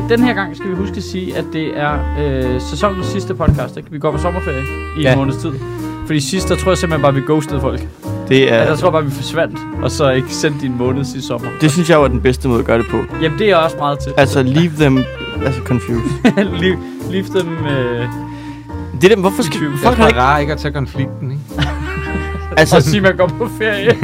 skal, den her gang skal vi huske at sige, at det er øh, sæsonens sidste podcast. Ikke? Vi går på sommerferie i Ja. en måneds tid. Fordi sidst, der tror jeg simpelthen bare, vi ghostede folk. Det, Ja. er, Altså, jeg tror bare, vi forsvandt, og så ikke sendte din måned sidste sommer. det synes jeg var den bedste måde at gøre det på. Jamen, det er også meget til. Altså, leave them altså confused. leave, leave dem... Øh, Det der, hvorfor skal folk Det er ikke... rart ikke at tage konflikten, ikke? og Altså, sige, at man går på ferie.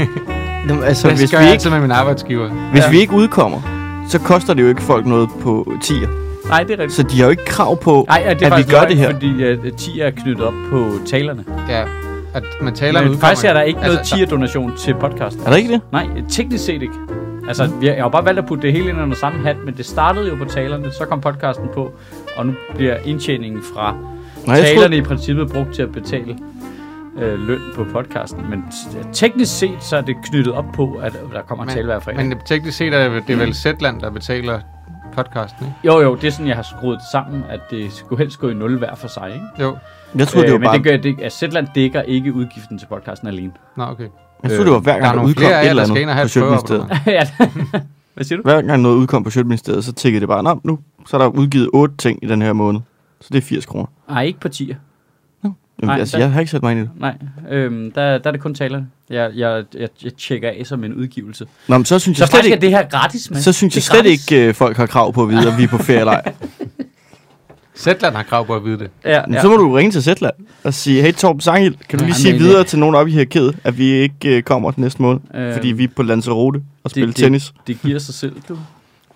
Jamen, altså det hvis, vi ikke, med min arbejdsgiver. hvis Ja. vi ikke udkommer, så koster det jo ikke folk noget på tier. Nej, det er rigtigt. Så de har jo ikke krav på, Nej, ja, det er at vi gør det her. Fordi at 10 er knyttet op på talerne. Ja, at man taler Men faktisk er der ikke noget altså, 10-donation til podcasten. Er der ikke det? Nej, teknisk set ikke. Altså, vi har, jeg har jo bare valgt at putte det hele ind under samme hat, men det startede jo på talerne, så kom podcasten på, og nu bliver indtjeningen fra Nej, talerne troede, i princippet brugt til at betale øh, løn på podcasten. Men teknisk set, så er det knyttet op på, at der kommer en tale hver fredag. Men teknisk set er det vel Zetland, der betaler podcasten, ikke? Jo, jo, det er sådan, jeg har skruet det sammen, at det skulle helst gå i nul hver for sig, ikke? Jo. jeg troede, det var men bare... det gør, det, at Zetland dækker ikke udgiften til podcasten alene. Nå, okay. Jeg troede, det var hver Der er gang, der udkom flere et eller andet på et Sjøtministeriet. Hvad siger du? Hver gang noget udkom på Sjøtministeriet, så tikkede det bare, Nå, nu så er der udgivet otte ting i den her måned. Så det er 80 kroner. Nej, ikke på 10. Jamen, Nej, altså, der- jeg har ikke sat mig ind i det. Nej, øhm, der, der er det kun talerne. Jeg, jeg, jeg, jeg tjekker af som en udgivelse. Nå, men så synes Så jeg slet faktisk er ikke, det her gratis, man. så synes jeg Det slet gratis. ikke, øh, folk har krav på at vide, at vi er på ferie eller ej. Zetland har krav på at vide det. Ja, Men ja. Så må du ringe til Zetland og sige, hey Torben Sanghild, kan du lige Ja, sige videre til nogen op i hierarkiet, at vi ikke øh, kommer den næste måned, Øhm, fordi vi er på Lanzarote og spiller det- tennis Det giver sig selv, du.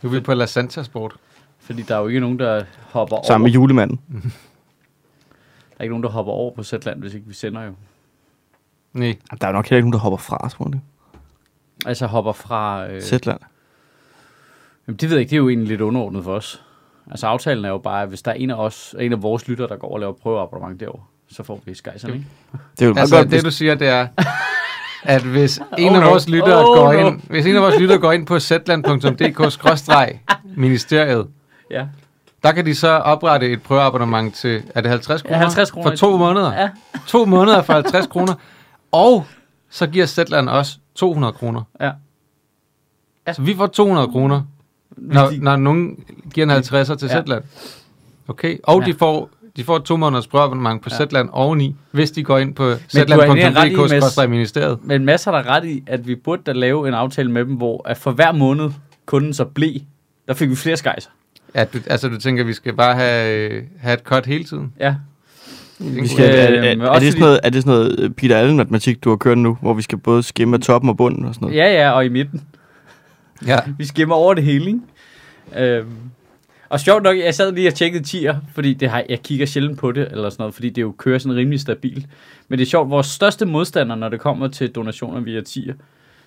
Nu er vi på La Santa Sport. Fordi der er jo ikke nogen, der hopper over. sammen med julemanden. Er ikke nogen, der hopper over på Zetland, hvis ikke vi sender jo. Nej. Der er nok heller ikke nogen, der hopper fra, tror jeg. Altså hopper fra... Øh, Zetland. jamen, det ved jeg ikke, det er jo egentlig lidt underordnet for os. Altså aftalen er jo bare, at hvis der er en af os, en af vores lytter, der går og laver prøveabonnement derovre, så får vi skejserne, ikke? Det er jo Altså, godt, det hvis, du siger, det er, at hvis en Oh af no. vores lyttere Oh går no. ind, hvis en af vores lyttere går ind på zetland.dk-ministeriet, Ja. Der kan de så oprette et prøveabonnement til, er det 50 kroner? 50 kroner For to måneder. Ja. To måneder for 50 kroner. Og så giver Zetland også 200 kroner. Ja. Ja. Så vi får 200 kroner, når, de- når nogen giver en 50'er til Ja. Zetland. Okay, og Ja. de får de får to måneders prøveabonnement på Ja. Zetland oveni, hvis de går ind på Mads. zetland.dk-ministeriet. Men Mads har der ret i, at vi burde da lave en aftale med dem, hvor at for hver måned kunden så blev, der fik vi flere skejser. Ja, du, altså du tænker, vi skal bare have, øh, have et cut hele tiden? Ja. vi skal, er, Øh, er, er, men er, også det sådan noget, er det sådan noget øh, Peter Allen-matematik, du har kørt nu, hvor vi skal både skimme toppen og bunden og sådan noget? Ja, ja, og i midten. Ja. Vi skimmer over det hele, ikke? Øhm, og sjovt nok, jeg sad lige og tjekkede tier, fordi det har, jeg kigger sjældent på det, eller sådan noget, fordi det jo kører sådan rimelig stabilt. Men det er sjovt, vores største modstander, når det kommer til donationer via tier,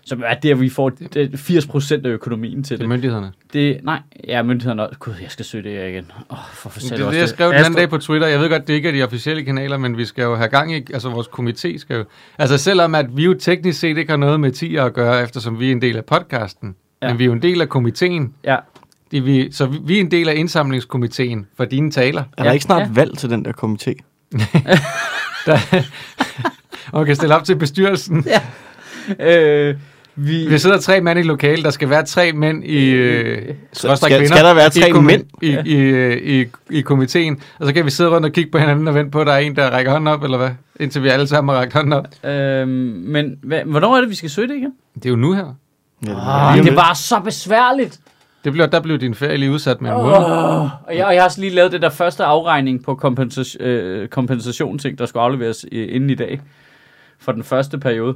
som er der, vi får det- 80% af økonomien til Til det. myndighederne. det nej, ja, myndighederne også. Gud, jeg skal søge det her igen. Åh, oh, for Det er det, jeg skrev den anden dag på Twitter. Jeg ved godt, det ikke er de officielle kanaler, men vi skal jo have gang i, altså vores komité skal jo, altså selvom at vi jo teknisk set ikke har noget med 10 at gøre, eftersom vi er en del af podcasten, Ja. ja. men vi er jo en del af komiteen, Ja, det er vi, så vi, vi er en del af indsamlingskomiteen for dine taler. Er der Ja, ikke snart ja. valg til den der komité? Og man kan stille op til bestyrelsen. øh, vi, Vi sidder tre mænd i lokalet, der skal være tre mænd i... Øh, skråstreg skal- kvinder skal der være i tre komi- mænd? I, Ja. i, øh, i, i komiteen, og så kan vi sidde rundt og kigge på hinanden og vente på, at der er en, der rækker hånden op, eller hvad? Indtil vi alle sammen har rækket hånden op. øh, men hvad, hvornår er det, vi skal søge det igen? Det er jo nu her. Ja, Oh, det var så besværligt. Det blev, der blev din ferie lige udsat med en måned. Oh, og, jeg, og jeg har også lige lavet det der første afregning på kompensation, øh, kompensation ting, der skulle afleveres øh, inden i dag. For den første periode.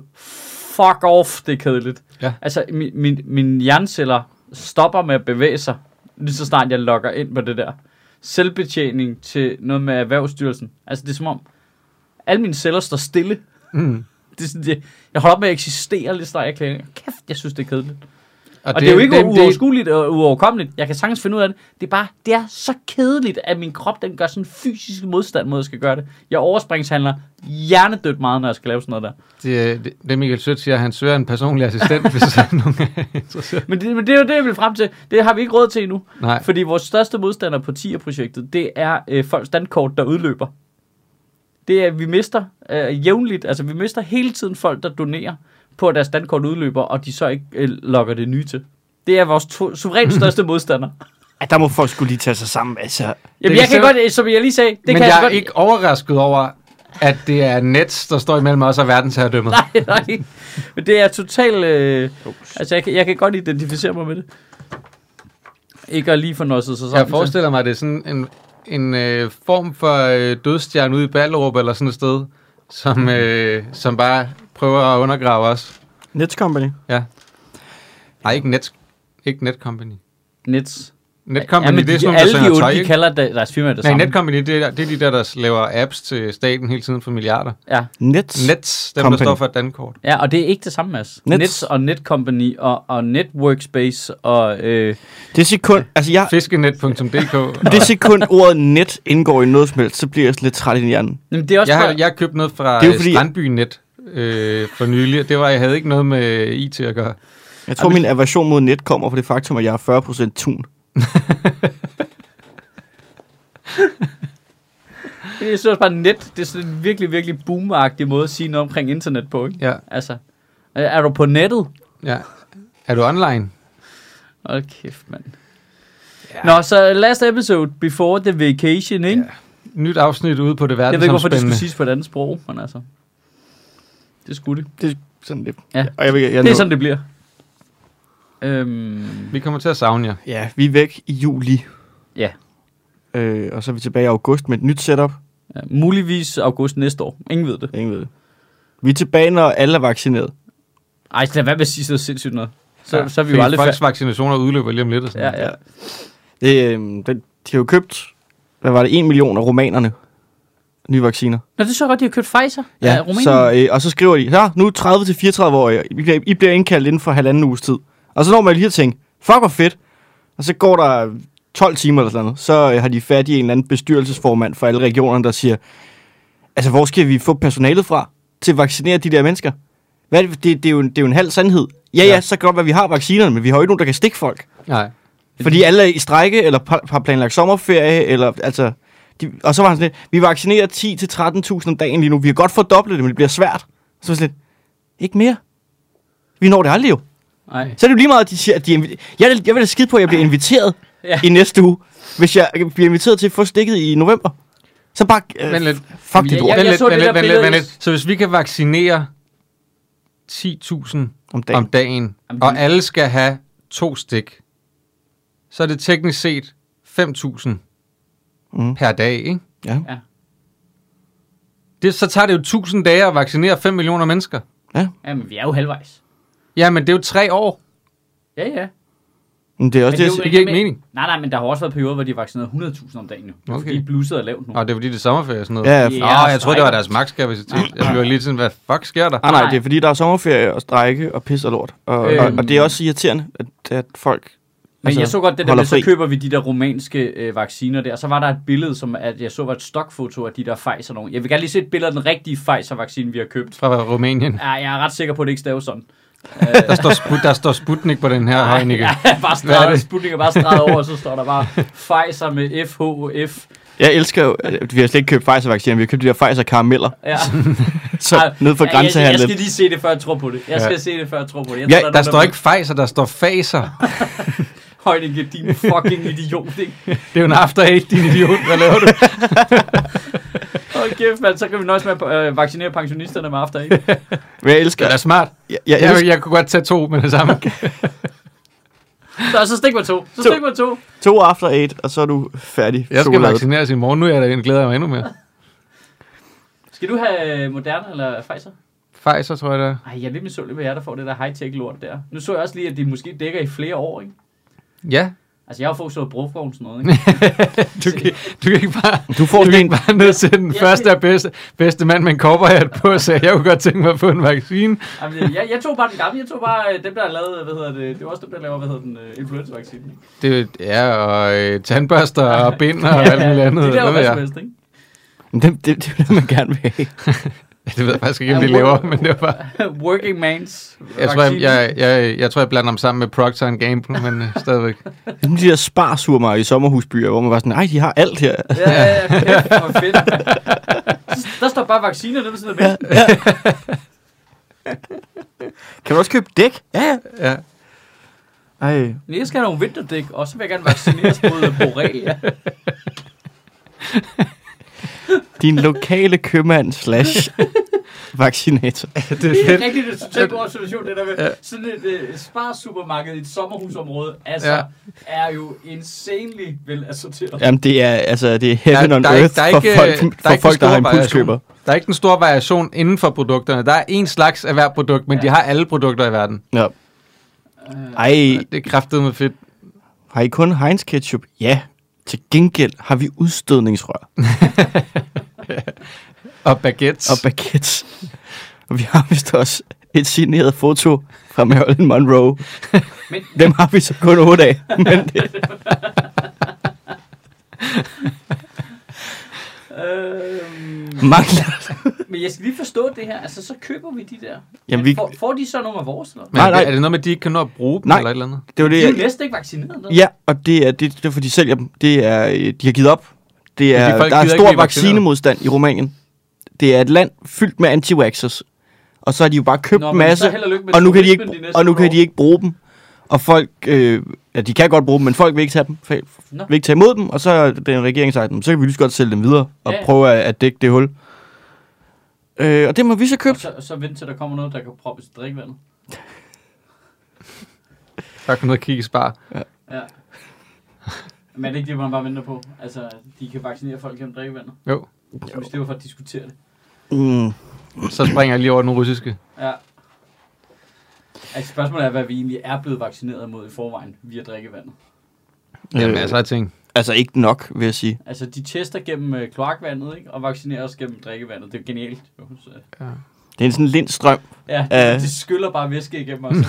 Fuck off, det er kedeligt. Ja. Altså, min, min, min hjerneceller stopper med at bevæge sig, lige så snart jeg logger ind på det der. Selvbetjening til noget med Erhvervsstyrelsen. Altså, det er som om, alle mine celler står stille. Mm. Det er sådan, det, jeg holder op med at eksistere, lige så snart jeg klager. Kæft, jeg synes, det er kedeligt. Og, Og det, det er jo ikke det, uoverskueligt og uoverkommeligt. Jeg kan sagtens finde ud af det. Det er bare, det er så kedeligt, at min krop, den gør sådan fysisk modstand mod, at jeg skal gøre det. Jeg overspringshandler hjernedødt meget, når jeg skal lave sådan noget der. det, det, det Michael Sødt siger, at han søger en personlig assistent, hvis der er nogen er interesseret. Men det, men det er jo det, jeg vil frem til. Det har vi ikke råd til endnu. Nej, Fordi vores største modstander på TIA-projektet, det er øh, folks dankort, der udløber. Det er, at vi mister øh, jævnligt, altså vi mister hele tiden folk, der donerer på, at deres dankort udløber, og de så ikke øh, logger det nye til. Det er vores to, suverænt største modstander. At der må folk skulle lige tage sig sammen. Altså, Jamen, jeg kan selv- godt, som jeg lige sagde, det Men kan jeg er godt... ikke overrasket over, at det er Nets, der står imellem os og verdensherredømmet. Nej, nej. Men det er totalt... Øh, altså, jeg kan, jeg kan godt identificere mig med det. Ikke at lige få nosset sig sammen. Jeg forestiller mig, at det er sådan en, en øh, form for øh, dødstjerne ude i Ballerup eller sådan et sted, som, øh, som bare prøver at undergrave os. Nets Company. Ja. Nej, ikke Net, ikke Netcompany. Nets. Netcompany, men det er de, sådan nogle, der alle de sender onde, tøj, de kalder der, deres firma det Nej, samme. Netcompany, det er, det er de der, der laver apps til staten hele tiden for milliarder. Ja. Nets. Nets, dem Company. der står for et dankort. ja, og det er ikke det samme, Mads. Nets. Nets, og Netcompany og, og Networkspace og... Øh, Det sekund, altså jeg, Fiskenet.dk. det sekund ordet net indgår i noget som helst, så bliver jeg sådan lidt træt i hjernen. jamen, det er også Jeg har, jeg har købt noget fra Det er fordi- Strandby Net øh, for nylig. og Det var, jeg havde ikke noget med IT at gøre. Jeg tror, min aversion mod net kommer fra det faktum, at jeg er 40% tun. Jeg synes også bare, net, det er sådan en virkelig, virkelig boomagtig måde at sige noget omkring internet på, ikke? Ja, Altså, er du på nettet? ja. Er du online? Hold kæft, mand. Ja. Nå, så last episode before the vacation, ikke? Ja. Nyt afsnit ude på det Jeg ved ikke, hvorfor det skulle verdensomspændende. siges på et andet sprog, men altså. Det skulle det. Det er sådan lidt. Ja. Og jeg, vil- jeg, jeg Det er sådan, det bliver. Øhm, Vi kommer til at savne jer. Ja, vi er væk i juli. Ja. Øh, og så er vi tilbage i august med et nyt setup. ja, muligvis august næste år. Ingen ved det. Ingen ved det. Vi er tilbage, når alle er vaccineret. Ej, lad være med at sige sådan noget sindssygt noget. Så, Ja, så er vi jo aldrig folks færdige. vaccinationer udløber lige om lidt. Og sådan Ja, noget. ja. Det, øh, det, de har jo købt, hvad var det, 1 million af romanerne. Nye vacciner. Nå, det er så godt, de har købt Pfizer. Ja, af Rumænien. så, øh, og så skriver de, så nu 30-34 år, I bliver, I bliver indkaldt inden for halvanden uges tid. Og så når man lige at tænke, fuck hvor fedt. Og så går der 12 timer eller sådan noget, så øh, har de fat i en eller anden bestyrelsesformand for alle regionerne, der siger, altså hvor skal vi få personalet fra til at vaccinere de der mennesker? Hvad er det, det, det, er jo, en- det er jo en halv sandhed. Ja, ja, Ja. så kan godt være, at vi har vaccinerne, men vi har jo ikke nogen, der kan stikke folk. Nej. Fordi alle er i strække, eller har planlagt sommerferie, eller altså... De, og så var han sådan lidt, vi vaccinerer 10-13.000 om dagen lige nu. Vi har godt fordoblet det, men det bliver svært. Så var sådan lidt, ikke mere. Vi når det aldrig jo. Nej. Så er det jo lige meget, at de siger, at de er jeg, vil- jeg vil da skide på, at jeg bliver inviteret Ja. i næste uge, hvis jeg bliver inviteret til at få stikket i november. Så bare, øh, Vent lidt. fuck det Ja, lort jeg- Vent lidt, så vent lidt, vent lidt, vent. Så hvis vi kan vaccinere 10.000 om dagen. om dagen, Jamen, og alle skal have to stik, så er det teknisk set 5.000 Mhm. per dag, ikke? Ja. Det, så tager det jo 1000 dage at vaccinere 5 millioner mennesker. Jamen, vi er jo halvvejs. Ja, men det er jo tre år. Ja, ja. Men det er også Men det, er siger. Det giver ikke men- mening. Nej, nej, men der har også været perioder, hvor de har vaccineret 100.000 om dagen nu. Okay. Fordi blusset er lavt nu. Og det er fordi, det er sommerferie og sådan noget. Ja, Ja, ja. Nå, og jeg troede, det var deres makskapacitet. Jeg blev lige sådan, hvad fuck sker der? Ah, nej, Nej. det er fordi, der er sommerferie og strække og pis og lort. Og, Øhm. og, og det er også irriterende, at, at folk Men altså, jeg så godt det der med, så køber vi de der romanske øh, vacciner der. Så var der et billede, som at jeg så var et stokfoto af de der Pfizer nogen. Jeg vil gerne lige se et billede af den rigtige Pfizer-vaccine, vi har købt. Fra Rumænien. Ja, jeg er ret sikker på, at det ikke staves sådan. Der står, Sput, der står Sputnik på den her Heunicke. ja, bare er streget? Sputnik er bare streget over, og så står der bare Pfizer med FHF. Jeg elsker jo, at vi har slet ikke købt Pfizer-vacciner, vi har købt de der Pfizer-karameller, Ja. så Ej, nede for ja, jeg, jeg grænsehandlen. skal lige se det, før jeg tror på det. Jeg skal Ja. se det, før jeg tror på det. Jeg Ja, tror, Der står ikke Pfizer, der står Phaser. Højninge, din fucking idiot, ikke? Det er jo en after eight, din idiot. Hvad laver du? Kæft, mand, så kan vi nøjes med at øh, vaccinere pensionisterne med after, ikke? Men jeg elsker, Det er smart. jeg, jeg, Jeg, elsker jeg kunne godt tage to med det samme. Så, så stik med to. Så To. stik med to. to after eight, og så er du færdig. Jeg skal vaccineres i morgen. Nu er jeg da glæder jeg mig endnu mere. Skal du have øh, Moderna eller Pfizer? Pfizer, tror jeg det er. Ej, jeg er lidt misundelig på jer, der får det der high-tech lort der. Nu så jeg også lige, at de måske dækker i flere år, ikke? Ja. Altså, jeg har fået så brugvogn sådan noget, ikke? Du kan, du kan ikke bare, Du får du kan ikke bare ned til den Ja, første og bedste, bedste mand med en cowboyhat på og sagde, jeg kunne godt tænke mig at få en vaccine. Jamen, jeg, jeg tog bare den gamle. Jeg tog bare øh, dem, der lavet, hvad hedder det? Det var også dem, der laver, hvad hedder den, øh, influenza-vaccine. Det er og øh, tandbørster og bind og alt muligt andet. De laver Hvad ved hvad som jeg? helst, ikke? det, det, det, er jo det, man gerne vil have. Det ved jeg faktisk ikke, om Ja, de laver, men det var bare... Working mans Jeg tror, jeg, jeg, jeg, jeg, tror, jeg blander dem sammen med Procter Gamble, men øh, stadigvæk. Det er de der sparsurmer i sommerhusbyer, hvor man var sådan, nej, de har alt her. Ja, ja, ja, kæft, hvor fedt. Der står bare vacciner nede ved siden af ja. Kan du også købe dæk? Ja, ja. Ja. Ej, Men jeg skal have nogle vinterdæk, og så vil jeg gerne vaccineres mod borrelia. Din lokale købmand slash vaccinator. det er Det er rigtig det totalt god situation, det der med ja. sådan et uh, spar-supermarked i et sommerhusområde, altså Ja. ja. er jo insanely vel assorteret. Jamen, det er, altså, det er heaven Ja, on der er ikke- earth der er for ikke- folk, der er for ikke den folk der har en store pulskøber. Der er ikke en stor variation inden for produkterne. Der er en slags af hver produkt, men Ja. de har alle produkter i verden. Ja. Uh, Ej, Det er kraftet med fedt. har I kun Heinz ketchup? Ja. Til gengæld har vi udstødningsrør Og baguettes. og baguettes. Og vi har vist også et signeret foto fra Marilyn Monroe. Men- Dem har vi så kun otte af. Men det, øhm, mangler. Men jeg skal lige forstå det her, altså så køber vi de der. Jamen, Men vi- får, får de så nogle af vores? Eller? Nej, nej. det, er det noget med, at de ikke kan nå at bruge dem, Nej. eller et eller andet? Det var De er jo det, næsten ikke vaccineret. Noget. ja, og det er, det, det er for de sælger dem. Det er, øh, de har givet op. Det er, de der er stor vaccinemodstand i Rumænien. Det er et land fyldt med anti-vaxxers. Og så har de jo bare købt Nå, en masse, og lykke med og nu kan de ikke, de og nu kan de ikke bruge dem. Og folk, øh, ja, de kan godt bruge dem, men folk vil ikke tage dem. Vil ikke tage imod dem, og så har den regering sagt, "Jamen, så kan vi lige så godt sælge dem videre, og ja. prøve at, at dække det hul. Øh, og det må vi så Og købe. så, så vente til der kommer noget, der kan proppes i drikkevandet. Der kan noget at kigge i spar. Ja. Men er det ikke det, man bare venter på? Altså, de kan vaccinere folk gennem drikkevandet. Jo. Så hvis det var for at diskutere det. Mm. Så springer jeg lige over den russiske. Ja. Altså, spørgsmålet er, hvad vi egentlig er blevet vaccineret mod i forvejen via drikkevandet. Jamen, Øh, altså, jeg tænker, altså ikke nok, vil jeg sige. Altså, de tester gennem øh, kloakvandet, ikke? Og vaccinerer os gennem drikkevandet. Det er genialt. Jo. Så, ja. Det er en sådan lindstrøm. ja, Ja. de, de skyller bare væske igennem os.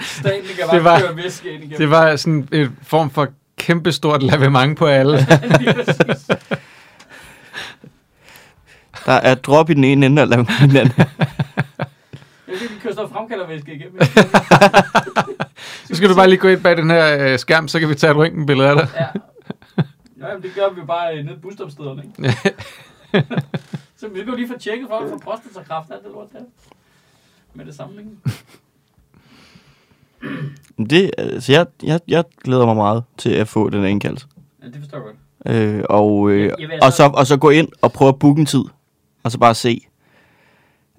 Staten kan bare Det var- køre væske ind igennem. det var sådan en form for kæmpestort lavement på alle. Der er drop i den ene ende, eller i den anden. Jeg ved, vi kører sådan fremkalder væske igennem. Så skal du bare lige gå ind bag den her øh, skærm, så kan vi tage et røntgenbillede af dig. Ja. Nå, jamen, det gør vi bare øh, nede i busstopstederne, ikke? så vi skal jo lige få tjekket folk for prostatakræft, alt det lort der. Med det samme, ikke? Det, altså, jeg, jeg, jeg glæder mig meget til at få den indkaldelse. Ja, det forstår jeg godt. Øh, og, øh, Jeg- jeg og, altså- så, og så gå ind og prøve at booke en tid. Og så bare se,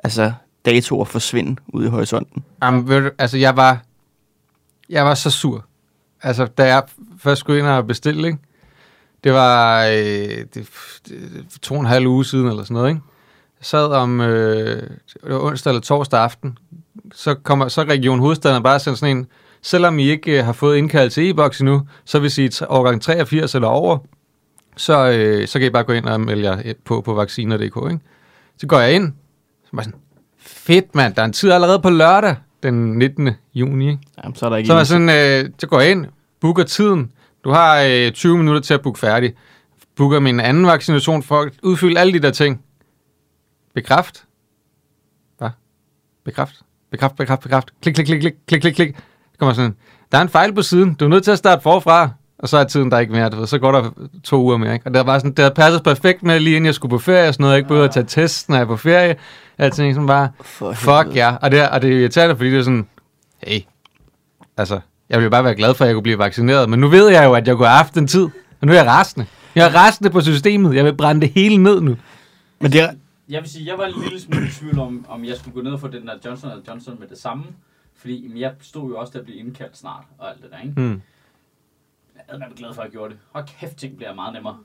altså, datoer forsvinde ude i horisonten. Jamen, ved du, altså, jeg var, jeg var så sur. Altså, da jeg først skulle ind og bestille, ikke? Det var øh, det, det, to og en halv uge siden, eller sådan noget, ikke? Jeg sad om, øh, det var onsdag eller torsdag aften, så kommer så Region Hovedstaden bare sendt sådan en, selvom I ikke øh, har fået indkaldelse til e-boks endnu, så hvis sige tre- årgang 83 eller over, så, øh, så kan I bare gå ind og melde jer på på vacciner.dk, ikke? Så går jeg ind, så var sådan, fedt mand, der er en tid allerede på lørdag, den 19. juni? Jamen, så er der ikke Så, er sådan, øh, så går jeg ind, booker tiden. Du har øh, 20 minutter til at booke færdig. Booker min anden vaccination for at udfylde alle de der ting. Bekræft. Hvad? Bekræft. Bekræft, bekræft, bekræft. Klik, klik, klik, klik, klik, klik, klik. Kommer sådan, der er en fejl på siden. Du er nødt til at starte forfra. Og så er tiden der ikke mere. Du ved, Så går der to uger mere. Ikke? Og det var sådan, det havde passet perfekt med, lige inden jeg skulle på ferie og sådan noget. Jeg ikke behøvede at tage testen, når jeg er på ferie. Jeg tænkte sådan bare, For Fuck ja, og det, er, og det er irriterende, fordi det er sådan, hey, altså, jeg ville bare være glad for, at jeg kunne blive vaccineret, men nu ved jeg jo, at jeg kunne have haft den tid, og nu er jeg restende. Jeg er restende på systemet, jeg vil brænde det hele ned nu. Men det er, Jeg vil sige, jeg var en lille smule i tvivl om, om jeg skulle gå ned og få den der Johnson Johnson med det samme. Fordi jamen, jeg stod jo også til at blive indkaldt snart, og alt det der, ikke? Hmm. Jeg havde været glad for, at jeg gjorde det. Og kæft, ting bliver meget nemmere.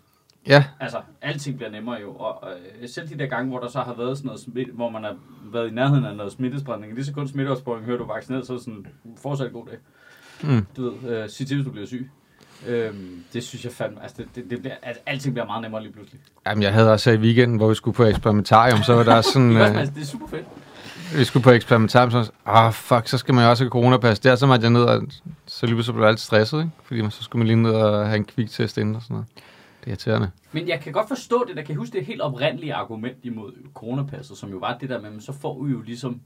Ja, Altså, alting bliver nemmere jo. Og, og øh, selv de der gange, hvor der så har været sådan noget smitte, hvor man har været i nærheden af noget smittespredning, lige så kun smitteopsporing hører du er vaccineret, så er det sådan, fortsat god dag. Mm. Du ved, øh, sig til, hvis du bliver syg. Øhm, det synes jeg fandme, altså det, det, det bliver, altså, alting bliver meget nemmere lige pludselig. Jamen, jeg havde også i weekenden, hvor vi skulle på eksperimentarium, så var der sådan, Det, er, øh, altså, det er super fedt. vi skulle på eksperimentarium, så ah, fuck, så skal man jo også have coronapas. Der så måtte jeg ned, og så lige pludselig blev jeg alt stresset, ikke? Fordi man, så skulle man lige ned og have en kviktest inden og sådan noget. Det er irriterende. Men jeg kan godt forstå det, der kan huske det helt oprindelige argument imod coronapasset, som jo var det der med, at så får vi jo ligesom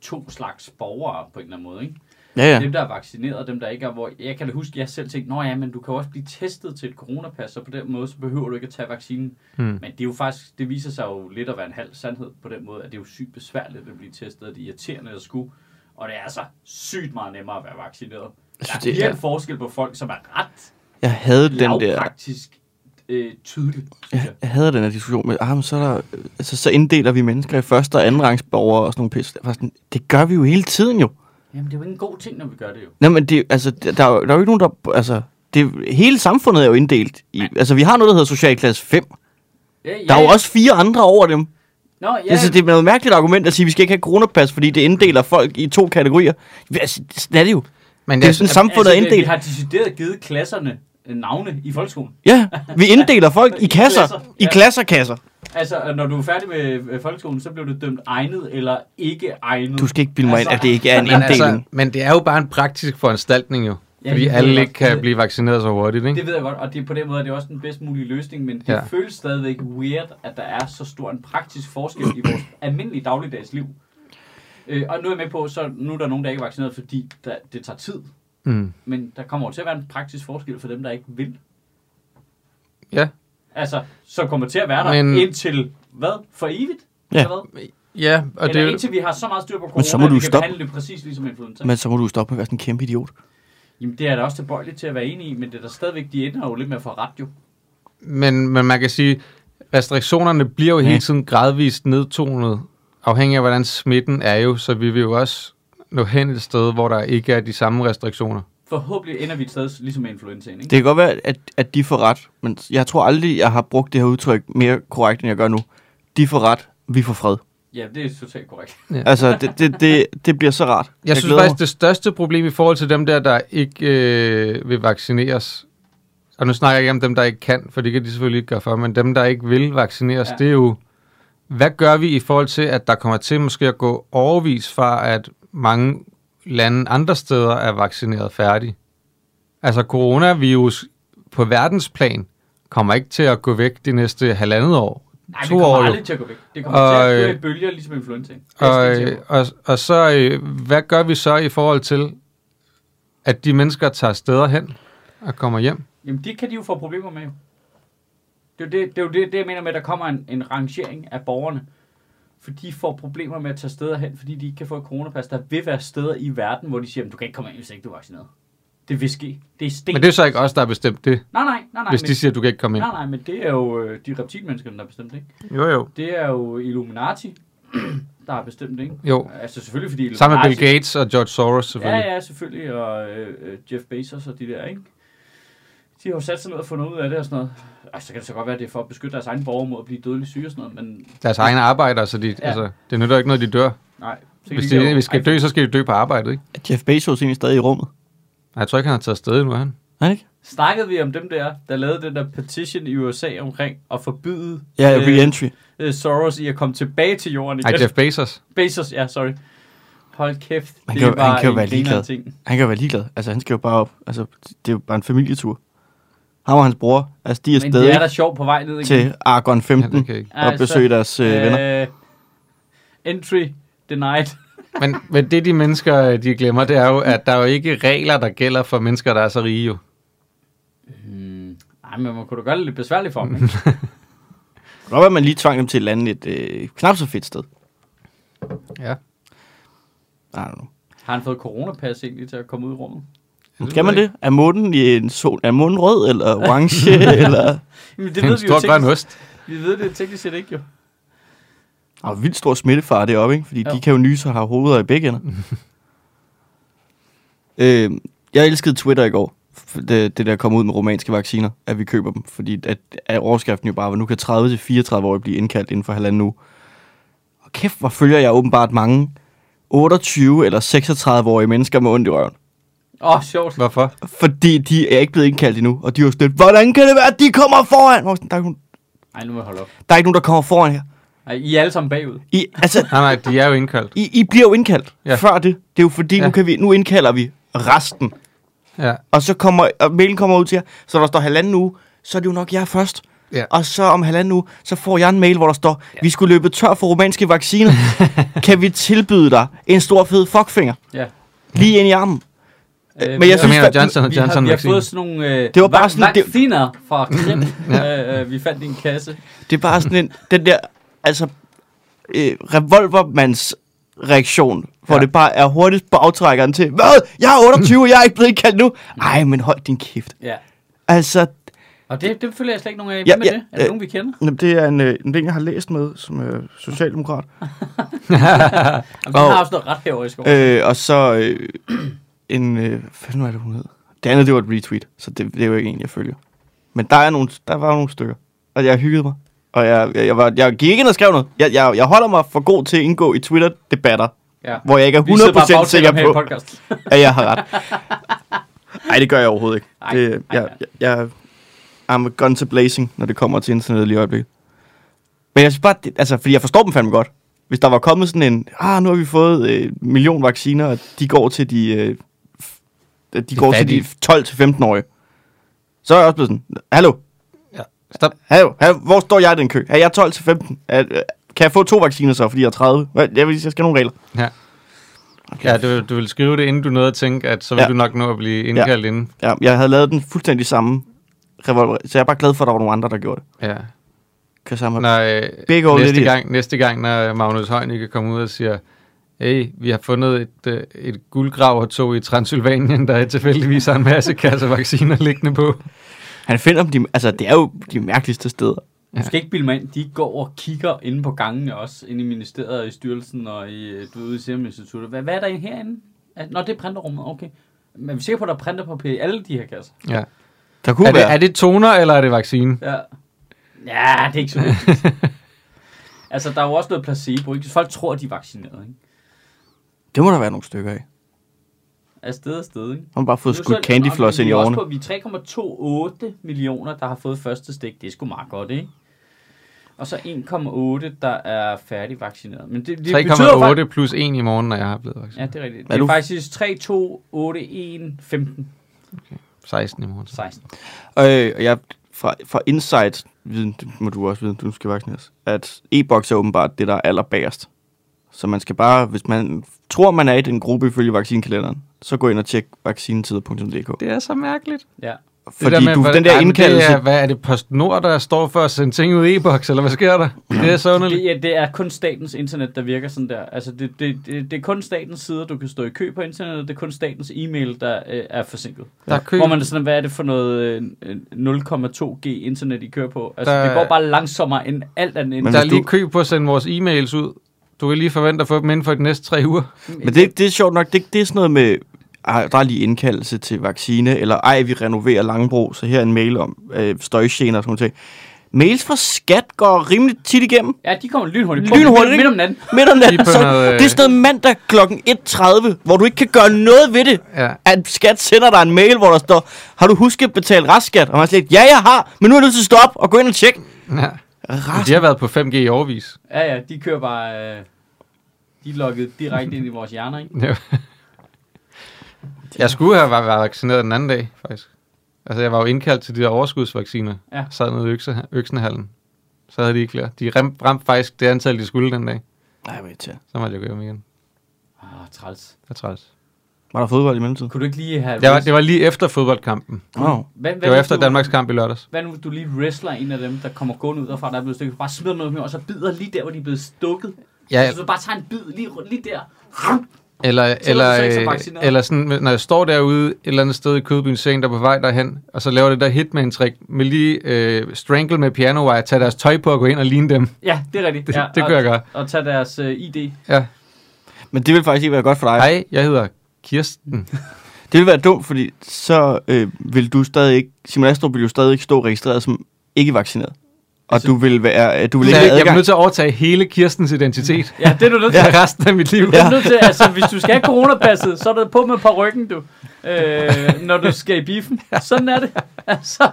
to slags borgere på en eller anden måde, ikke? ja, Ja. Dem, der er vaccineret, og dem, der ikke er, hvor jeg kan da huske, at jeg selv tænkte, nå ja, men du kan også blive testet til et coronapas, så på den måde, så behøver du ikke at tage vaccinen. Hmm. Men det er jo faktisk, det viser sig jo lidt at være en halv sandhed på den måde, at det er jo sygt besværligt at blive testet, og det er irriterende at skulle. Og det er altså sygt meget nemmere at være vaccineret. Der er det er- forskel på folk, som er ret Jeg havde den der... lavpraktisk øh, tydeligt, jeg. Jeg havde den her diskussion med, ah, men så, er der, altså, så inddeler vi mennesker i første og anden rangs borgere og sådan nogle pis. Det, var sådan, det gør vi jo hele tiden jo. Jamen, det er jo ikke en god ting, når vi gør det jo. Nå, men det, altså, der, der, er jo, der er jo ikke nogen, der... Altså, det, hele samfundet er jo inddelt. I, altså, vi har noget, der hedder socialklasse 5. Ja, ja, Der er jo ja. også fire andre over dem. Nå, ja. Altså, det er noget mærkeligt argument at sige, at vi skal ikke have coronapas, fordi det inddeler folk i to kategorier. Altså, sådan er det jo. Men Det er jeg, sådan, samfundet er altså, vi inddelt. har decideret givet klasserne øh, navne i folkeskolen. Ja, vi inddeler folk i I kasser. klasser, I ja. klasserkasser. Altså, når du er færdig med øh, folkeskolen, så bliver du dømt egnet eller ikke egnet. Du skal ikke bilde mig ind, at det ikke er en men, altså, inddeling. men det er jo bare en praktisk foranstaltning jo. Ja, fordi alle ikke kan blive vaccineret så hurtigt, ikke? Det ved jeg godt, og det, på den måde er det også den bedst mulige løsning, men det Ja. føles stadigvæk weird, at der er så stor en praktisk forskel i vores almindelige dagligdags liv. Øh, og nu er jeg med på, så nu er der nogen, der ikke er vaccineret, fordi der, det tager tid. Mm. Men der kommer jo til at være en praktisk forskel for dem, der ikke vil. Ja. Altså, så kommer til at være der Men- indtil, hvad? For evigt? Ja. Eller, hvad? Ja, og Eller det, indtil vi har så meget styr på corona, Men så må at du vi kan stoppe. behandle det præcis ligesom influenza. Men så må du stoppe med at være sådan en kæmpe idiot. Jamen, det er da også tilbøjeligt til at være enig i, men det er da stadigvæk, de ender jo lidt med at få ret jo. men, men man kan sige, restriktionerne bliver jo Ja. hele tiden gradvist nedtonet, afhængig af hvordan smitten er jo, så vi vil jo også nå hen et sted, hvor der ikke er de samme restriktioner. Forhåbentlig ender vi et sted ligesom med influenzaen, ikke? Det kan godt være, at, at de får ret, men jeg tror aldrig, jeg har brugt det her udtryk mere korrekt, end jeg gør nu. De får ret, vi får fred. Ja, det er totalt korrekt. Altså, det, det, det, det bliver så rart. Jeg, jeg synes faktisk, det største problem i forhold til dem der, der ikke øh, vil vaccineres, og nu snakker jeg ikke om dem, der ikke kan, for det kan de selvfølgelig ikke gøre for, men dem, der ikke vil vaccineres, ja. Ja. det er jo, hvad gør vi i forhold til, at der kommer til måske at gå overvis fra, at mange lande andre steder er vaccineret færdig? Altså coronavirus på verdensplan kommer ikke til at gå væk de næste halvandet år. Nej, det to kommer år aldrig til at gå væk. Det kommer Og, til at køre øh, i bølger, ligesom influenzaen. Det er Og, øh, og, og så, øh, hvad gør vi så i forhold til, at de mennesker tager steder hen og kommer hjem? Jamen, det kan de jo få problemer med. Det er jo det, det, er jo det, det jeg mener med, at der kommer en, en rangering af borgerne. For de får problemer med at tage steder hen, fordi de ikke kan få et coronapas. Der vil være steder i verden, hvor de siger, du kan ikke komme ind, hvis ikke du er vaccineret. Det vil ske. Det er sten. Men det er så ikke os, der har bestemt det, Nej, nej, nej, nej. hvis men, de siger, at du kan ikke komme ind. Nej, nej, men det er jo øh, de reptilmennesker, der har bestemt det, ikke? Jo, jo. Det er jo Illuminati, der har bestemt det, ikke? Jo, Altså selvfølgelig fordi sammen med. Bill Gates og George Soros selvfølgelig. Ja, ja, selvfølgelig. Og øh, øh, Jeff Bezos og de der, ikke? De har jo sat sig ned og fundet ud af det og sådan noget. Ej, så kan det så godt være, at det er for at beskytte deres egne borgere mod at blive dødeligt syge og sådan noget, men Deres egne arbejdere, så de, ja. Altså, det nytter ikke noget, de dør. nej. Hvis de hvis de skal dø, så skal de dø på arbejdet, ikke? Er Jeff Bezos egentlig stadig i rummet? Nej, Jeg tror ikke, han har taget afsted endnu, er han. Er han ikke? Snakkede vi om dem der, der lavede den der petition i USA omkring at forbyde Ja, øh, re-entry. øh, Soros i at komme tilbage til jorden Nej, igen? Jeff Bezos. Bezos, ja, sorry. Hold kæft, Han det kan var han kan jo en være ligeglad. ting. Han kan jo være ligeglad. Altså, han skal jo bare op. Altså, det er jo bare en familietur. Ham og hans bror, altså, de er Men stadig det er da sjovt på vej ned igen. til Argon Ja, 15 det kan jeg ikke. og besøge deres øh, venner. Øh, entry denied. Men, men det, de mennesker, de glemmer, det er jo, at der er jo ikke regler, der gælder for mennesker, der er så rige jo. Hmm. Ej, men man kunne da gøre det lidt besværligt for dem, ikke? Kan godt at man lige tvang dem til at lande et øh, knap så fedt sted. Ja. I don't know. Har han fået coronapas egentlig til at komme ud i rummet? Skal man det? Er månen i en sol? Er månen rød eller orange? eller? Jamen, det Det er ved en vi jo stor grøn teknisk, ost. vi ved det teknisk set ikke jo. Og vildt stor smittefare deroppe, ikke? Fordi Jo. de kan jo nyse og have hoveder i begge ender. øh, jeg elskede Twitter i går. Det, det der kom ud med romanske vacciner, at vi køber dem. Fordi at, at overskriften jo bare var, nu kan 30-34 år blive indkaldt inden for halvanden uge. Og kæft, hvor følger jeg åbenbart mange 28 eller 36-årige mennesker med ondt i røven. Åh, oh, sjovt. Hvorfor? Fordi de er ikke blevet indkaldt endnu. Og de er jo sådan hvordan kan det være, at de kommer foran? Der er, ikke nogen, Ej, nu må jeg holde op. der er ikke nogen, der kommer foran her. Ej, I er alle sammen bagud. I, altså, Nej, nej, de er jo indkaldt. I, I bliver jo indkaldt Ja. før det. Det er jo fordi, Ja. nu, kan vi, nu indkalder vi resten. Ja. Og så kommer og mailen kommer ud til jer, så der står halvanden uge, så er det jo nok jer først. Ja. Og så om halvanden uge, så får jeg en mail, hvor der står, ja. vi skulle løbe tør for romanske vacciner. kan vi tilbyde dig en stor fed fuckfinger? Ja. Lige ind i armen. Øh, men jeg har- synes, mener at- Johnson vi har, Johnson vi har fået sådan nogle øh, Det var bare sådan, det- vacciner fra Krim, Ja. ja. øh, vi fandt i en kasse. Det er bare sådan en, den der, altså, øh, revolvermands reaktion hvor Ja. det bare er hurtigt på aftrækkeren til, hvad? Jeg er 28, jeg er ikke blevet indkaldt nu. Ej, men hold din kæft. Ja. Altså, Og det, det følger jeg slet ikke nogen af. Ja, Hvem er ja, det? Er det øh, nogen, vi kender? jamen, det er en, øh, en ting, jeg har læst med som øh, socialdemokrat. Jamen, og- har også noget ret herovre i skoven. Øh, og så øh, en, øh, hvad fanden var det, hun hed? Det andet, det var et retweet, så det, det er jo ikke en, jeg følger. Men der, er nogle, der var nogle stykker, og jeg hyggede mig. Og jeg, jeg, jeg, var, jeg gik ikke ind og skrev noget. Jeg, jeg, jeg holder mig for god til at indgå i Twitter-debatter, Ja. hvor jeg ikke er Vi sidder bare 100% og sikker på, at jeg har ret. Nej, det gør jeg overhovedet ikke. Ej, det, ej, jeg, jeg, jeg, I'm a gun to blazing, når det kommer til internettet lige i øjeblikket. Men jeg synes bare, det, altså, fordi jeg forstår dem fandme godt. Hvis der var kommet sådan en, ah, nu har vi fået øh, en million vacciner, og de går til de, øh, f- de, går til de fattige. 12-15-årige. Så er jeg også blevet sådan, hallo, Stop. hallo, hallo, hvor står jeg i den kø? Er jeg 12-15? Er, øh, kan jeg få to vacciner så, fordi jeg er 30? Hvad? Jeg vil jeg skal have nogle regler. Ja. Ja, du, du vil skrive det, inden du nåede at tænke, at så vil Ja. du nok nå at blive indkaldt ja. inden. Ja, jeg havde lavet den fuldstændig samme revolver, så jeg er bare glad for, at der var nogle andre, der gjorde det. Ja. Kan sammen øh, Big old næste, idiot. gang, næste gang, når Magnus Heunicke kommer ud og siger, hey, vi har fundet et, øh, et guldgravertog i Transylvanien, der tilfældigvis har en masse kasser vacciner liggende på. Han finder dem, de, altså det er jo de mærkeligste steder. Du skal ikke bilde mig ind, de går og kigger inde på gangene også, inde i ministeriet, i styrelsen og i, du ved, i Serum Instituttet. Hvad, hvad er der herinde? Er- Nå, det er printerrummet, okay. Men er vi sikre på, at der er printerpapir i alle de her kasser? Ja. Der kunne Er, det, være. er det toner, eller er det vaccine? Ja. Ja, det er ikke så vigtigt. altså, der er jo også noget placebo, ikke? Folk tror, de er vaccineret, ikke? Det må der være nogle stykker af. Er sted og sted, ikke? Han har bare fået skudt så- candyfloss ind i er årene. på- Vi er 3,28 millioner, der har fået første stik. Det er sgu meget godt, ikke? Og så 1,8, der er færdigvaccineret. Men det, det betyder jo 3,8 plus 1 i morgen, når jeg har blevet Ja, vaccineret. det er rigtigt. Er Det er du- faktisk 3, 2, 8, 1, 15, 16 i morgen. 16. Øh, og jeg, fra, fra insight viden, det må du også vide, du skal vaccineres, at e-boks er åbenbart det, der er allerbagerst. Så man skal bare, hvis man tror, man er i den gruppe ifølge vaccinekalenderen, så gå ind og tjek vaccinetider.dk. Det er så mærkeligt. Ja. Fordi det der med, du, hvad- den der indkaldelse... Det er, hvad er det PostNord, der står for at sende ting ud i e-boks, eller hvad sker der? Det er så underligt. Det, ja, det er kun statens internet, der virker sådan der. Altså, det, det, det, det er kun statens sider, du kan stå i kø på internettet. Det er kun statens e-mail, der øh, er forsinket. Der er kø. Hvor man er sådan, hvad er det for noget øh, 0,2G internet, I kører på? Altså, Der- det går bare langsommere end alt andet. Men Der er lige du- kø på at sende vores e-mails ud. Du kan lige forvente at få dem inden for de næste tre uger. Men det, det er sjovt nok, det, det er sådan noget med, ej, der er lige indkaldelse til vaccine, eller ej, vi renoverer Langebro, så her er en mail om øh, støjgener og sådan noget. Mails fra skat går rimelig tit igennem. Ja, de kommer lynhurtigt på. Lynhurtigt, midt, om natten. Midt om natten, på så, noget, øh, det er sådan noget mandag kl. 1.30, hvor du ikke kan gøre noget ved det. Ja. At skat sender dig en mail, hvor der står, har du husket at betale restskat? Og man slet, ja, jeg har, men nu er du nødt til at stoppe og gå ind og tjekke. ja. Rest. De har været på 5G i overvis. Ja, ja, de kører bare... Øh, de er lukket direkte ind i vores hjerner, ikke? Ja. Jeg skulle have været vaccineret den anden dag, faktisk. Altså, jeg var jo indkaldt til de der overskudsvacciner. Ja. Sad nede i økse, Øksenehallen. Så havde de ikke flere. De ramte, ramte faktisk det antal, de skulle den dag. Nej, hvad til. Så måtte jeg gå hjem igen. Ah, træls. Det er træls. Var der fodbold i mellemtiden? Kunne du ikke lige have... Det var, det var lige efter fodboldkampen. Wow. Hvad, hvad Det var efter du, Danmarks kamp i lørdags. Hvad nu, du lige wrestler en af dem, der kommer gående ud derfra, der er blevet stukket, bare smider noget med, og så bider lige der, hvor de er blevet stukket. Ja, Så du bare tager en bid lige, lige der. Eller, eller, så ikke så øh, eller sådan, når jeg står derude et eller andet sted i Kødbyen Seng, der er på vej derhen, og så laver det der hitman-trick med lige øh, strangle med piano wire, tage deres tøj på og gå ind og ligne dem. Ja, det er rigtigt. Det, ja, det og, gør jeg gøre. Og tage deres uh, ID. Ja. Men det vil faktisk ikke være godt for dig. Hej, jeg hedder Kirsten. Det vil være dumt, fordi så øh, vil du stadig ikke, Simon Astrup vil jo stadig ikke stå registreret som ikke vaccineret. Og Altså- du vil være, du vil ikke jeg, have jeg er adgang. nødt til at overtage hele Kirstens identitet. Ja, det er du nødt til. Ja, resten af mit liv. Du er nødt til, altså, hvis du skal have coronapasset, så er det på med på ryggen, du. Øh, når du skal i biffen. Sådan er det. Altså,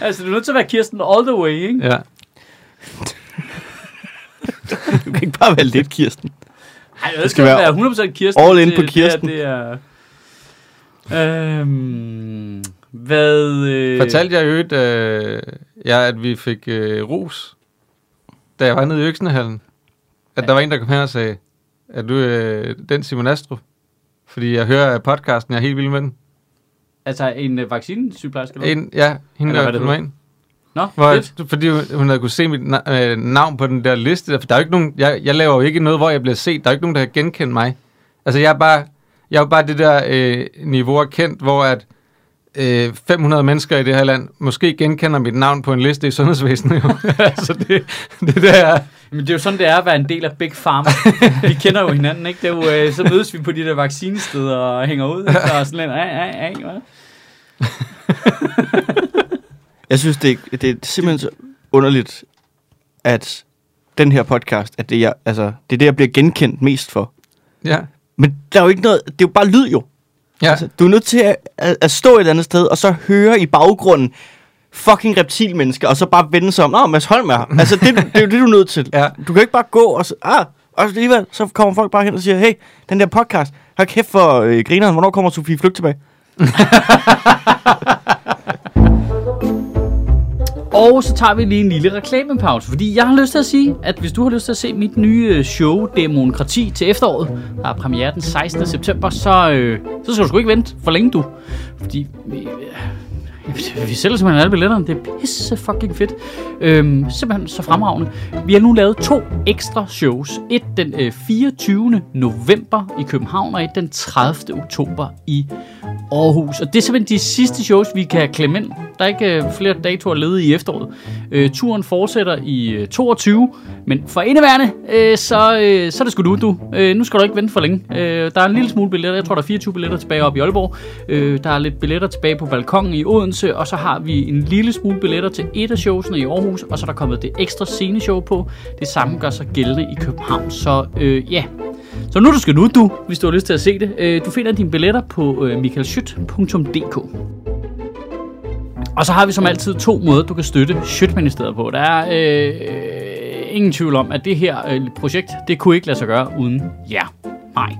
altså, du er nødt til at være Kirsten all the way, ikke? Ja. Du kan ikke bare være lidt, Kirsten. Ej, det skal skal være være 100% Kirsten. all in Det- på Kirsten. Det er... Det er øhm, hvad... Øh, Fortalte jeg jo øh, ja, at vi fik øh, ros, da jeg var nede i Øksenehallen. At Ja. der var en, der kom her og sagde, at du øh, den Simon Astrup? Fordi jeg hører af podcasten, jeg er helt vild med den. Altså, en øh, vaccinesygeplejerske? En, ja, hende Eller der hvad det kom ind. Nå, Hvor, fedt. fordi hun havde kunne se mit øh, navn på den der liste. der. For der er jo ikke nogen, jeg, jeg laver jo ikke noget, hvor jeg bliver set. Der er jo ikke nogen, der kan genkende mig. Altså, jeg er bare, jeg er bare det der øh, niveau af kendt, hvor at øh, 500 mennesker i det her land måske genkender mit navn på en liste i sundhedsvæsenet. Jo. altså, det, det der er... Men det er jo sådan, det er at være en del af Big Pharma. vi kender jo hinanden, ikke? Det er jo, øh, så mødes vi på de der vaccinesteder og hænger ud. ikke? Og sådan lidt, ej, ej, ej? Jeg synes, det, er- det er simpelthen så underligt, at den her podcast, at det, jeg, altså, det er det, jeg bliver genkendt mest for. Ja. Men der er jo ikke noget, det er jo bare lyd jo. Ja. Altså, du er nødt til at, at, at stå et andet sted, og så høre i baggrunden fucking reptilmennesker, og så bare vende sig om, Nå, Mads Holm er her. Altså, det, det er jo det, du er nødt til. Ja. Du kan ikke bare gå og så, ah, og så alligevel, så kommer folk bare hen og siger, hey, den der podcast, har kæft for øh, grineren, hvornår kommer Sofie Flygt tilbage? Og så tager vi lige en lille reklamepause, fordi jeg har lyst til at sige, at hvis du har lyst til at se mit nye øh, show, Demokrati, til efteråret, der er premiere den 16. september, så, øh, så skal du sgu ikke vente for længe, du. Fordi vi, øh, vi sælger simpelthen alle billetterne. Det er pisse fucking fedt. Øhm, simpelthen så fremragende. Vi har nu lavet to ekstra shows. Et den øh, 24. november i København, og et den 30. oktober i Aarhus. Og det er simpelthen de sidste shows, vi kan klemme ind. Der er ikke øh, flere datoer ledige i efteråret. Øh, turen fortsætter i øh, 22, men for indeværende, øh, så, øh, så er det sgu du, du. Øh, nu skal du ikke vente for længe. Øh, der er en lille smule billetter. Jeg tror, der er 24 billetter tilbage op i Aalborg. Øh, der er lidt billetter tilbage på balkongen i Odense, og så har vi en lille smule billetter til et af showsene i Aarhus, og så er der kommet det ekstra sceneshow på. Det samme gør sig gældende i København. Så øh, ja, så nu du skal nu, du, hvis du har lyst til at se det. Øh, Du finder dine billetter på øh, michaelschyt.dk. Og så har vi som altid to måder, du kan støtte Sjøtministeriet på. Der er øh, ingen tvivl om, at det her øh, projekt, det kunne ikke lade sig gøre uden jer. Nej.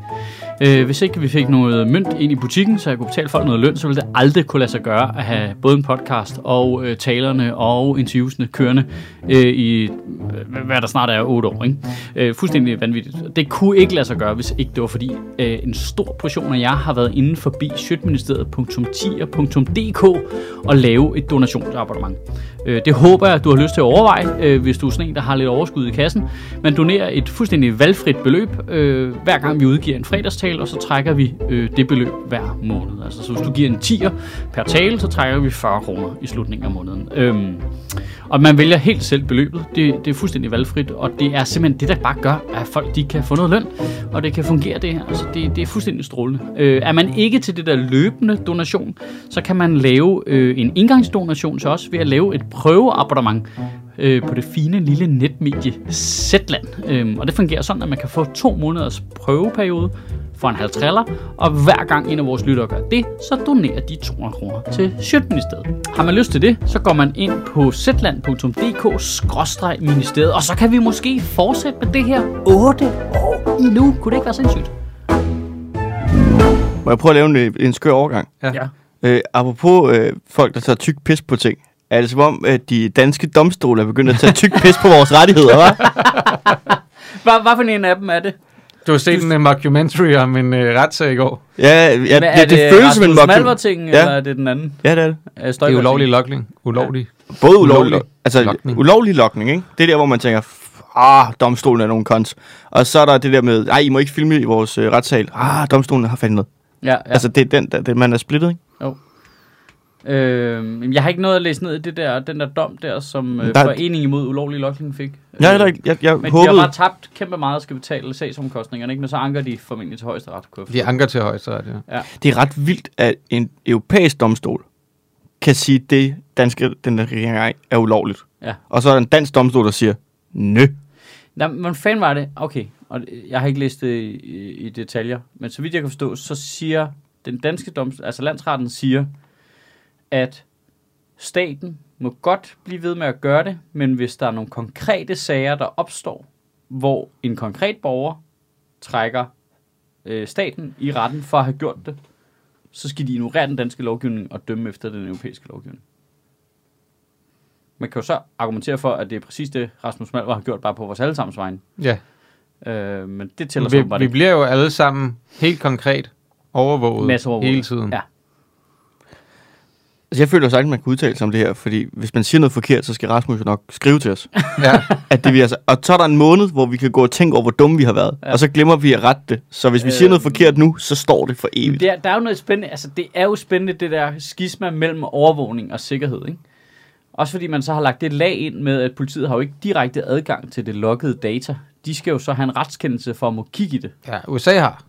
Øh, hvis ikke vi fik noget mønt ind i butikken, så jeg kunne betale folk noget løn, så ville det aldrig kunne lade sig gøre at have både en podcast og øh, talerne og interviewsene kørende øh, i, øh, hvad der snart er 8 år. Ikke? Øh, fuldstændig vanvittigt. Det kunne ikke lade sig gøre, hvis ikke det var fordi øh, en stor portion af jer har været inde forbi sjøtministeriet.tier.dk og lave et donationsabonnement. Øh, det håber jeg, at du har lyst til at overveje, øh, hvis du er sådan en, der har lidt overskud i kassen. Man donerer et fuldstændig valgfrit beløb, øh, hver gang vi udgiver en fredagstale, og så trækker vi øh, det beløb hver måned. Altså, så hvis du giver en 10'er per tale, så trækker vi 40 kroner i slutningen af måneden. Øhm, og man vælger helt selv beløbet. Det, det er fuldstændig valgfrit, og det er simpelthen det, der bare gør, at folk de kan få noget løn, og det kan fungere det her. Altså, det, det er fuldstændig strålende. Øh, er man ikke til det der løbende donation, så kan man lave øh, en indgangsdonation til os ved at lave et prøveabonnement øh, på det fine lille netmedie Zetland. Øhm, og det fungerer sådan, at man kan få to måneders prøveperiode for en halv triller, og hver gang en af vores lyttere gør det, så donerer de 200 kroner til Sjøtministeriet. Har man lyst til det, så går man ind på zland.dk-ministeriet, og så kan vi måske fortsætte med det her 8 år endnu. Kunne det ikke være sindssygt? Må jeg prøve at lave en, en skør overgang? Ja. Ja. Øh, apropos øh, folk, der tager tyk pis på ting. Er det som om, at de danske domstole er begyndt at tage tyk pis på vores rettigheder, hva'? Hvad, hvad for en af dem er det? Du har set en uh, mockumentary om en uh, retssag i går. Ja, ja Hvad, det, er det, det føles som en Rasmus mockum- Malvar-ting, Ja. eller er det den anden? Ja, det er det. Øh, Det er ulovlig lokning. Ulovlig. Både ulovlig, Ulovlig altså lokning. ulovlig lokning, ikke? Det er der, hvor man tænker, "F- ah, domstolen er nogle kons. Og så er der det der med, nej, I må ikke filme i vores øh, retssal. Ah, domstolen har fandt noget. Ja, Ja. ja. Altså, det er den, der, det, man er splittet, ikke? Øh, jeg har ikke noget at læse ned i det der, den der dom der, som øh, Der- Foreningen imod ulovlig lokning fik. Jeg, Øh, jeg, jeg, jeg men de håbede... har bare tabt kæmpe meget og skal betale sagsomkostningerne, ikke? men så anker de formentlig til højesteret. kunne jeg De anker til højesteret, ja. Det er ret vildt, at en europæisk domstol kan sige, at det danske, den der regering er, ulovligt. Ja. Og så er der en dansk domstol, der siger, nø. Nå, men fanden var det? Okay, og jeg har ikke læst det i, i, i detaljer, men så vidt jeg kan forstå, så siger den danske domstol, altså landsretten siger, at staten må godt blive ved med at gøre det, men hvis der er nogle konkrete sager, der opstår, hvor en konkret borger trækker øh, staten i retten for at have gjort det, så skal de ignorere den danske lovgivning og dømme efter den europæiske lovgivning. Man kan jo så argumentere for, at det er præcis det, Rasmus Malvar har gjort, bare på vores allesammens vegne. ja. Øh, men det tæller så bare vi bliver jo alle sammen helt konkret overvåget Masseovervåget. hele tiden. Ja. Altså, jeg føler jo sagtens, at man kan udtale sig om det her, fordi hvis man siger noget forkert, så skal Rasmus jo nok skrive til os. Ja. At det vi altså, og så er der en måned, hvor vi kan gå og tænke over, hvor dumme vi har været. Ja. Og så glemmer vi at rette det. Så hvis vi siger noget Øhm. forkert nu, så står det for evigt. Det er, der er jo noget spændende, altså det er jo spændende, det der skisma mellem overvågning og sikkerhed, ikke? Også fordi man så har lagt det lag ind med, at politiet har jo ikke direkte adgang til det loggede data. De skal jo så have en retskendelse for at må kigge i det. ja, USA har.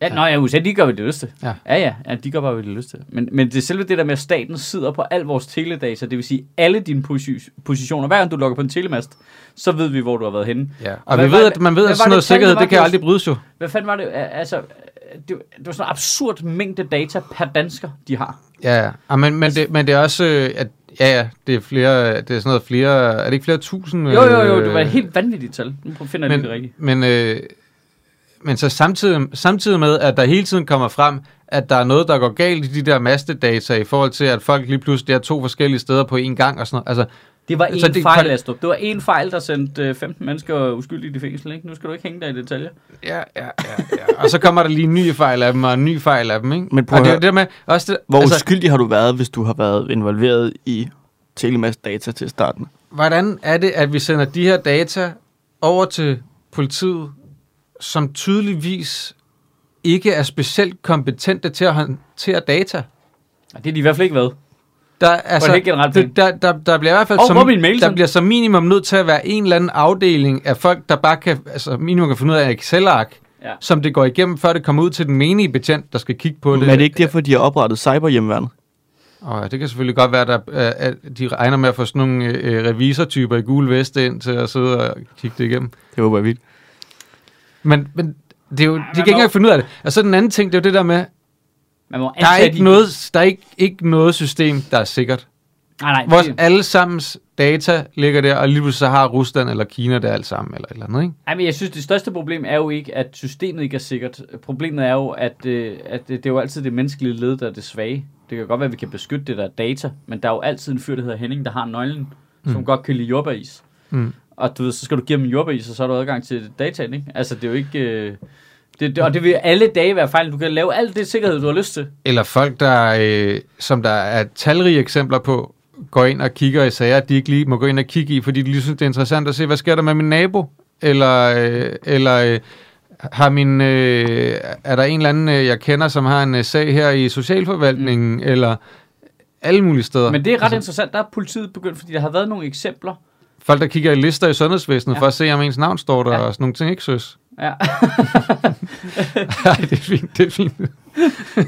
Ja, ja. Nå ja, USA, de gør, hvad de lyst til. Ja. ja, ja, ja de gør bare, hvad de lyst til. Men, men det er selve det der med, at staten sidder på al vores teledata, det vil sige alle dine posi- positioner. Hver gang du logger på en telemast, så ved vi, hvor du har været henne. Ja. Og hvad vi ved, det- at man ved, at sådan det noget sikkerhed, var det kan aldrig brydes jo. Hvad fanden var det? Altså, det, det var sådan en absurd mængde data per dansker, de har. Ja, ja. Ah, men, men, det, men det er også, øh, at ja, ja, det er flere, det er sådan noget flere, er det ikke flere tusind? Jo, jo, jo, det var et øh, helt vanvittigt tal. Nu finder jeg det men, rigtigt. men, øh, men så samtidig, samtidig med, at der hele tiden kommer frem, at der er noget, der går galt i de der mastedata i forhold til, at folk lige pludselig er to forskellige steder på én gang og sådan noget. Altså, Det var en så det- fejl, Astrup. Det var en fejl, der sendte øh, 15 mennesker uskyldigt i fængsel. Ikke? Nu skal du ikke hænge dig i detaljer. ja, ja, ja, ja. og så kommer der lige en ny fejl af dem, og en ny fejl af dem, ikke? Men prøv og det, det der med, også det, Hvor altså, altså, uskyldig har du været, hvis du har været involveret i telemast data til starten? hvordan er det, at vi sender de her data over til politiet, som tydeligvis ikke er specielt kompetente til at håndtere data? Og det er de i hvert fald ikke været. Der, altså, helt generelt det, der, der, der bliver i hvert fald Og som, mail, der bliver som minimum nødt til at være en eller anden afdeling af folk, der bare kan, altså minimum kan finde ud af et Excel-ark, Ja. som det går igennem, før det kommer ud til den menige betjent, der skal kigge på det. Men er det ikke derfor, de har oprettet cyberhjemmeværnet? Og det kan selvfølgelig godt være, der, øh, at de regner med at få sådan nogle øh, revisortyper i gule veste ind til at sidde og kigge det igennem. Det håber jeg vildt. Men, men det er jo, de man kan ikke engang finde ud af det. Og så den anden ting, det er jo det der med, Man må der er ikke de- noget, der er ikke, ikke noget system, der er sikkert. Nej, nej. Vores allesammens data ligger der, og lige pludselig så har Rusland eller Kina det alt sammen, eller et eller andet, ikke? Ej, men jeg synes, det største problem er jo ikke, at systemet ikke er sikkert. Problemet er jo, at, øh, at det, er jo altid det menneskelige led, der er det svage. Det kan godt være, at vi kan beskytte det der data, men der er jo altid en fyr, der hedder Henning, der har nøglen, mm. som godt kan lide jordbæris. Mm. Og du ved, så skal du give dem jordbæris, og så har du adgang til dataen, ikke? Altså, det er jo ikke... Øh, det, det, og det vil alle dage være fejl. Du kan lave alt det sikkerhed, du har lyst til. Eller folk, der, øh, som der er talrige eksempler på, går ind og kigger i sager, de ikke lige må gå ind og kigge i, fordi de lige synes, det er interessant at se, hvad sker der med min nabo? Eller, øh, eller øh, har min, øh, er der en eller anden, øh, jeg kender, som har en øh, sag her i socialforvaltningen, mm. eller alle mulige steder. Men det er ret interessant. Der er politiet begyndt, fordi der har været nogle eksempler. Folk, der kigger i lister i sundhedsvæsenet, Ja. for at se, om ens navn står der, ja. og sådan nogle ting, ikke søs? Ja. Nej, det er fint, det er fint.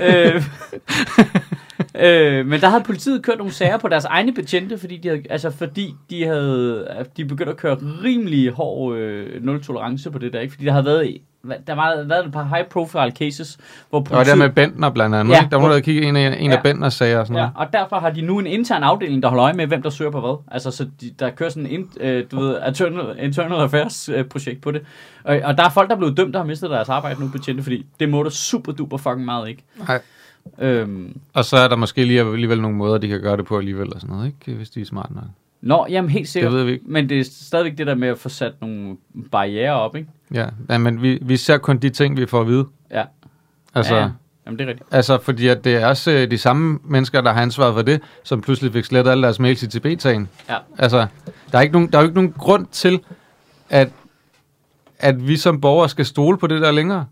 øh, øh, men der havde politiet kørt nogle sager på deres egne betjente, fordi de havde, altså fordi de havde, de begyndte at køre rimelig hård øh, nul-tolerance på det der, ikke? Fordi der havde været, der var været et par high-profile cases, hvor Og politiet... der med Bentner blandt andet, Ja. ikke? Der var nogen, der kiggede en af, en Ja. af Bentners sager og sådan Ja, noget. og derfor har de nu en intern afdeling, der holder øje med, hvem der søger på hvad. Altså, så de, der kører sådan en, øh, du ved, internal, internal affairs øh, projekt på det. Og, og der er folk, der er blevet dømt, der har mistet deres arbejde nu, betjente, fordi det må super duper fucking meget, ikke? Nej. Øhm, Og så er der måske lige alligevel nogle måder, de kan gøre det på alligevel og sådan noget, ikke? Hvis de er smart nok. Nå, jamen helt sikkert. Det ved vi ikke. Men det er stadigvæk det der med at få sat nogle barriere op, ikke? Ja, ja men vi, vi ser kun de ting, vi får at vide. Ja. Altså, ja. ja. Jamen, det er rigtigt. altså fordi at det er også øh, de samme mennesker, der har ansvaret for det, som pludselig fik slettet alle deres mails i TB-sagen. Ja. Altså, der er, ikke nogen, der er jo ikke nogen grund til, at, at vi som borgere skal stole på det der længere.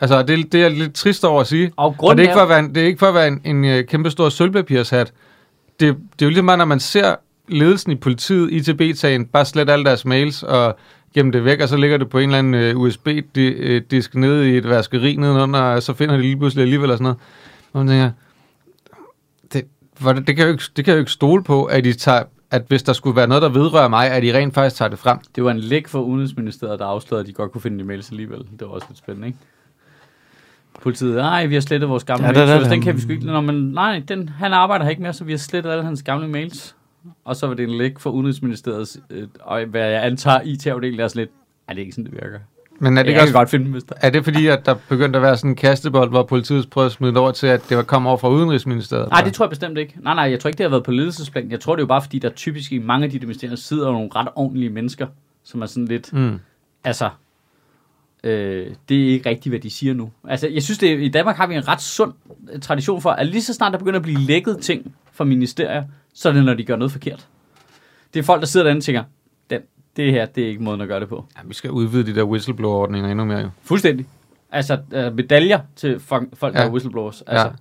Altså, det, det er lidt trist over at sige. Og Og det er ikke for at være en, det er ikke for at være en, en øh, kæmpe stor sølvpapirshat. Det, det er jo lige meget, når man ser ledelsen i politiet, ITB-sagen, bare slet alle deres mails og gemme det væk, og så ligger det på en eller anden øh, USB-disk nede i et vaskeri nedenunder, og så finder de lige pludselig alligevel og sådan noget. Og man tænker, det, det, det, kan jeg jo ikke, det kan jeg jo ikke stole på, at de tager at hvis der skulle være noget, der vedrører mig, at de rent faktisk tager det frem. Det var en læk for Udenrigsministeriet, der afslørede, at de godt kunne finde de mails alligevel. Det var også lidt spændende, ikke? Politiet, nej, vi har slettet vores gamle Ja, det mails, så det. den kan vi sgu ikke... Nå, men nej, den, han arbejder her ikke mere, så vi har slettet alle hans gamle mails. Og så var det en læk for Udenrigsministeriet, øh, og hvad jeg antager IT-afdelingen er sådan lidt... Ej, det er ikke sådan, det virker. Men er det, det jeg også, godt finde hvis der... er det fordi, at der begyndte at være sådan en kastebold, hvor politiet prøvede at smide det over til, at det var kom over fra Udenrigsministeriet? Nej, det tror jeg bestemt ikke. Nej, nej, jeg tror ikke, det har været på ledelsesplan. Jeg tror, det er jo bare, fordi der typisk i mange af de ministerier sidder nogle ret ordentlige mennesker, som er sådan lidt... Mm. Altså, øh, det er ikke rigtigt, hvad de siger nu. Altså, jeg synes, det, i Danmark har vi en ret sund øh, tradition for, at lige så snart der begynder at blive lækket ting fra ministerier, så er det, når de gør noget forkert. Det er folk, der sidder derinde og tænker, den, det her, det er ikke måden at gøre det på. Ja, vi skal udvide de der whistleblower-ordninger endnu mere jo. Fuldstændig. Altså, øh, medaljer til folk, der Ja. er whistleblowers. Altså, Ja.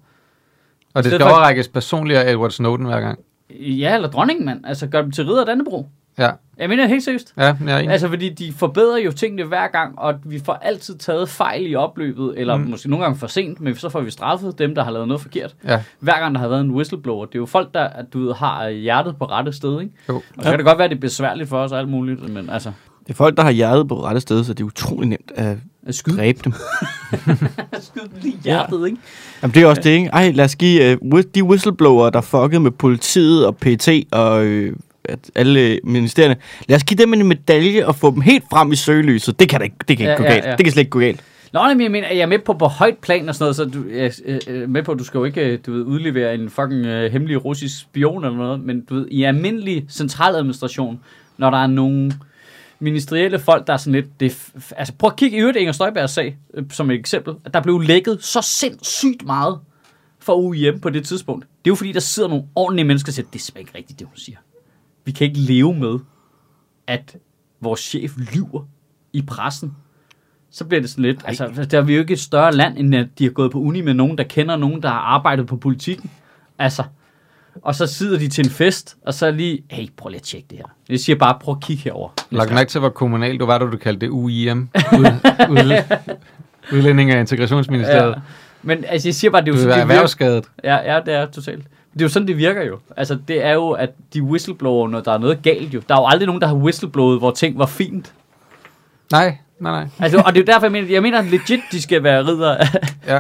Og det skal for- overrækkes personligt af Edward Snowden hver gang. ja. eller dronningen, mand. Altså, gør dem til ridder Dannebro. Ja, Jeg mener det helt seriøst. ja jeg er enig. Altså, fordi de forbedrer jo tingene hver gang, og vi får altid taget fejl i opløbet, eller mm. Måske nogle gange for sent, men så får vi straffet dem, der har lavet noget forkert. Ja, Hver gang der har været en whistleblower. Det er jo folk, der du ved, har hjertet på rette sted, ikke? jo. Og så kan det godt være, at det er besværligt for os og alt muligt, men altså, Det er folk, der har hjertet på rette sted, så det er utrolig nemt at at skyde, dræbe dem. skyde dem lige i hjertet, ikke? Jamen, det er også det, ikke? Ej, lad os give uh, de whistleblower, der fuckede med politiet og PT og øh, at alle ministerierne, lad os give dem en medalje og få dem helt frem i søgelyset. Det kan da ikke, det kan ikke Ja, gå ja, galt. ja. Det kan slet ikke gå galt. Nå, men jeg mener, jeg er med på på højt plan og sådan noget, så du jeg er øh, med på, at du skal jo ikke øh, du ved, udlevere en fucking øh, hemmelig russisk spion eller noget, men du ved, i almindelig centraladministration, når der er nogle ministerielle folk, der er sådan lidt... Det, er altså, prøv at kigge i øvrigt Inger Støjbergs sag, øh, som et eksempel. At der blev lækket så sindssygt meget for UIM på det tidspunkt. Det er jo fordi, der sidder nogle ordentlige mennesker og siger, det er ikke rigtigt, det hun siger. Vi kan ikke leve med, at vores chef lyver i pressen. Så bliver det sådan lidt... Altså, der er vi jo ikke et større land, end at de har gået på uni med nogen, der kender nogen, der har arbejdet på politikken. Altså, og så sidder de til en fest, og så lige, hey, prøv lige at tjekke det her. Jeg siger bare, prøv at kigge herover. Lagt mærke til, hvor kommunalt du var, da du kaldte det UIM. Ud, ud, udlænding af Integrationsministeriet. Ja. Men altså, jeg siger bare, det er jo Du er erhvervsskadet. Ja, ja, det er totalt. Det er jo sådan, det virker jo. Altså, det er jo, at de whistleblower, når der er noget galt jo. Der er jo aldrig nogen, der har whistleblowet, hvor ting var fint. Nej, nej, nej. Altså, og det er jo derfor, jeg mener, jeg mener legit, de skal være ridder. Ja.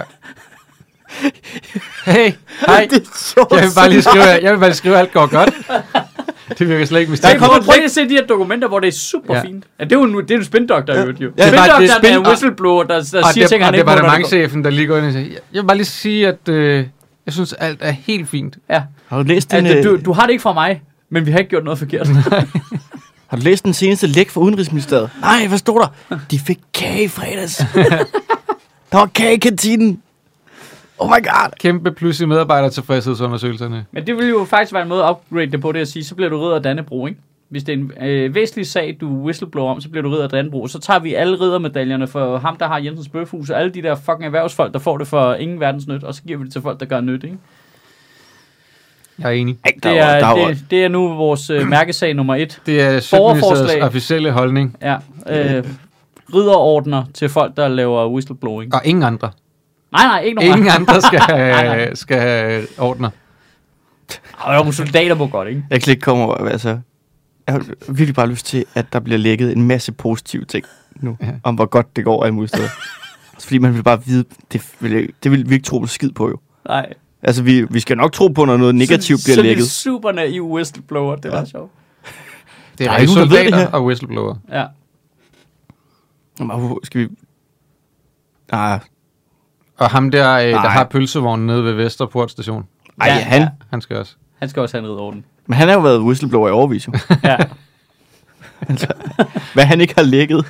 Hey, hej. Det er så Jeg vil bare lige skrive, jeg vil bare lige skrive, at alt går godt. Det virker slet ikke Der mistænkeligt. kommer prøv lige at se de her dokumenter, hvor det er super ja. Fint. Ja, det er jo en, det er en spindoktor, ja. jo. Ja, det er spindoktoren det er er, spin- en whistleblower, der, der Og, siger det, ting, og han ikke må, når det går- departementchefen, der lige går ind og siger, jeg vil bare lige sige, at øh, jeg synes, alt er helt fint. Ja. Har du læst den, Altså, øh, du, du har det ikke fra mig, men vi har ikke gjort noget forkert. har du læst den seneste læk fra Udenrigsministeriet? Nej, hvad stod der? De fik kage i fredags. der var kage i kantinen. Oh my god. Kæmpe plus i medarbejdertilfredshedsundersøgelserne. Men det vil jo faktisk være en måde at upgrade det på det at sige, så bliver du ridder af Dannebro, ikke? Hvis det er en øh, væsentlig sag, du whistleblower om, så bliver du ridder af Dannebro. Så tager vi alle riddermedaljerne for ham, der har Jensens Bøfhus, og alle de der fucking erhvervsfolk, der får det for ingen verdens nyt, og så giver vi det til folk, der gør nyt, ikke? Jeg er enig. Ej, der Det var, er, der var, det, det er nu vores øh, mærkesag nummer et. Det er Borgerforslag. Sødministeriets officielle holdning, Ja, øh, ridderordner til folk, der laver whistleblowing. og ingen andre. Nej, nej, ikke nogen Ingen andre skal Nej, nej. have, skal have ordner. Og nogle soldater må godt, ikke? jeg kan ikke komme over, altså... Jeg har virkelig bare lyst til, at der bliver lækket en masse positive ting nu, Ja. om hvor godt det går alle mulige steder. Fordi man vil bare vide, det vil, det vil vi ikke tro på skid på jo. Nej. Altså, vi, vi skal nok tro på, når noget negativt bliver så, lækket. Så super naiv whistleblower, det er ja. sjovt. Det Der er er rigtig ikke nogen, der ved det her. og whistleblower. Ja. Jamen, Skal vi... Nej, Og ham der, øh, der Nej. har pølsevognen nede ved Vesterport station, ej, Ja, han, ja. han skal også. Han skal også have en ridderorden. Men han har jo været whistleblower i overvis, jo. Ja. Hvad han ikke har lækket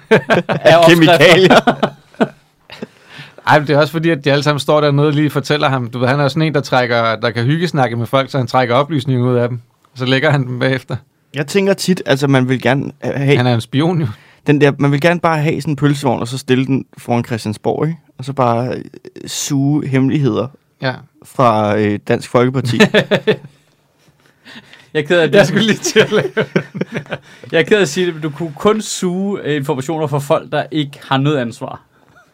af kemikalier. Ej, det er også fordi, at de alle sammen står dernede og lige fortæller ham. Du ved, han er sådan en, der, trækker, der kan hyggesnakke med folk, så han trækker oplysninger ud af dem. Og så lægger han dem bagefter. Jeg tænker tit, altså man vil gerne have Han er en spion jo. den der, man vil gerne bare have sådan en pølsevogn, og så stille den foran Christiansborg, ikke? Og så bare øh, suge hemmeligheder Ja. fra øh, Dansk Folkeparti. Jeg er ked af, at Jeg skulle lige til at lave. jeg er ked af at sige det, men du kunne kun suge øh, informationer fra folk, der ikke har noget ansvar.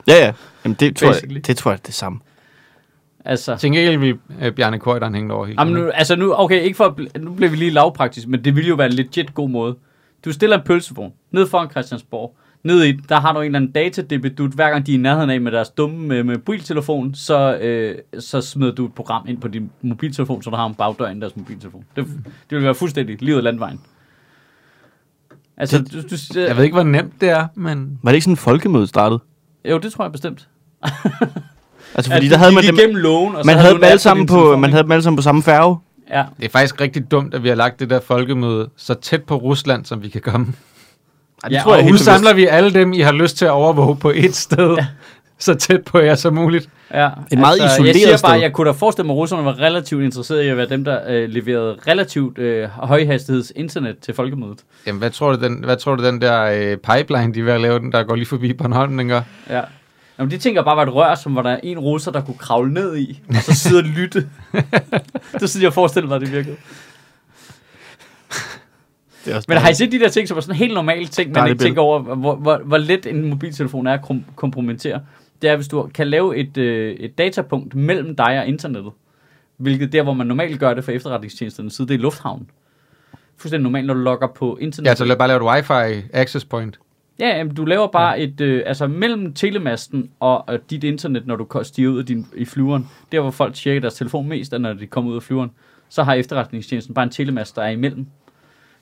ja, ja. Jamen, det tror, Basically. jeg, det tror jeg er det samme. Altså, Tænk ikke, vil øh, Bjarne Køjderen hænge over hele jamen nu, altså nu, okay, ikke for, at nu bliver vi lige lavpraktisk, men det ville jo være en legit god måde. Du stiller en pølsevogn ned foran Christiansborg. Ned i, der har du en eller anden datadebedut, hver gang de er i nærheden af med deres dumme med, med mobiltelefon, så, øh, så smider du et program ind på din mobiltelefon, så du har en bagdør ind i deres mobiltelefon. Det, det vil være fuldstændig livet landvejen. Altså, du, du, Jeg ved ikke, hvor nemt det er, men... Var det ikke sådan, folkemødet startede? Jo, det tror jeg bestemt. Altså, fordi du der havde man dem, igennem loven, og så man havde havde dem alle sammen på, man havde dem alle sammen på samme færge. Ja, Det er faktisk rigtig dumt, at vi har lagt det der folkemøde så tæt på Rusland, som vi kan komme. Det Ja, tror jeg og Nu helt samler vi alle dem, I har lyst til at overvåge på et sted, så tæt på jer som muligt. Ja, Et meget Jeg isoleret siger bare, sted. jeg kunne da forestille mig, at russerne var relativt interesserede i at være dem, der øh, leverede relativt øh, højhastigheds internet til folkemødet. Jamen, hvad tror du, den, hvad tror du, den der øh, pipeline, de er ved at lave, den der går lige forbi Bornholm, den gør? Ja. Jamen, det tænker jeg bare var et rør, som var der en russer, der kunne kravle ned i, og så sidde og lytte. det synes jeg forestiller mig, det virkede. Det er også Men har I set de der ting, som er sådan helt normale ting, man ikke tænker over, hvor, hvor, hvor let en mobiltelefon er at kom- kompromittere? Det er, hvis du kan lave et, øh, et datapunkt mellem dig og internettet, hvilket der, hvor man normalt gør det for efterretningstjenesterne side, det er i lufthavnen. Fuldstændig normalt, når du logger på internet. Ja, så lad bare lave et wifi access point. Ja, jamen, du laver bare et, øh, altså mellem telemasten og, og dit internet, når du stiger ud af din, i flyveren, der hvor folk tjekker deres telefon mest, er når de kommer ud af flyveren, så har efterretningstjenesten bare en telemast, der er imellem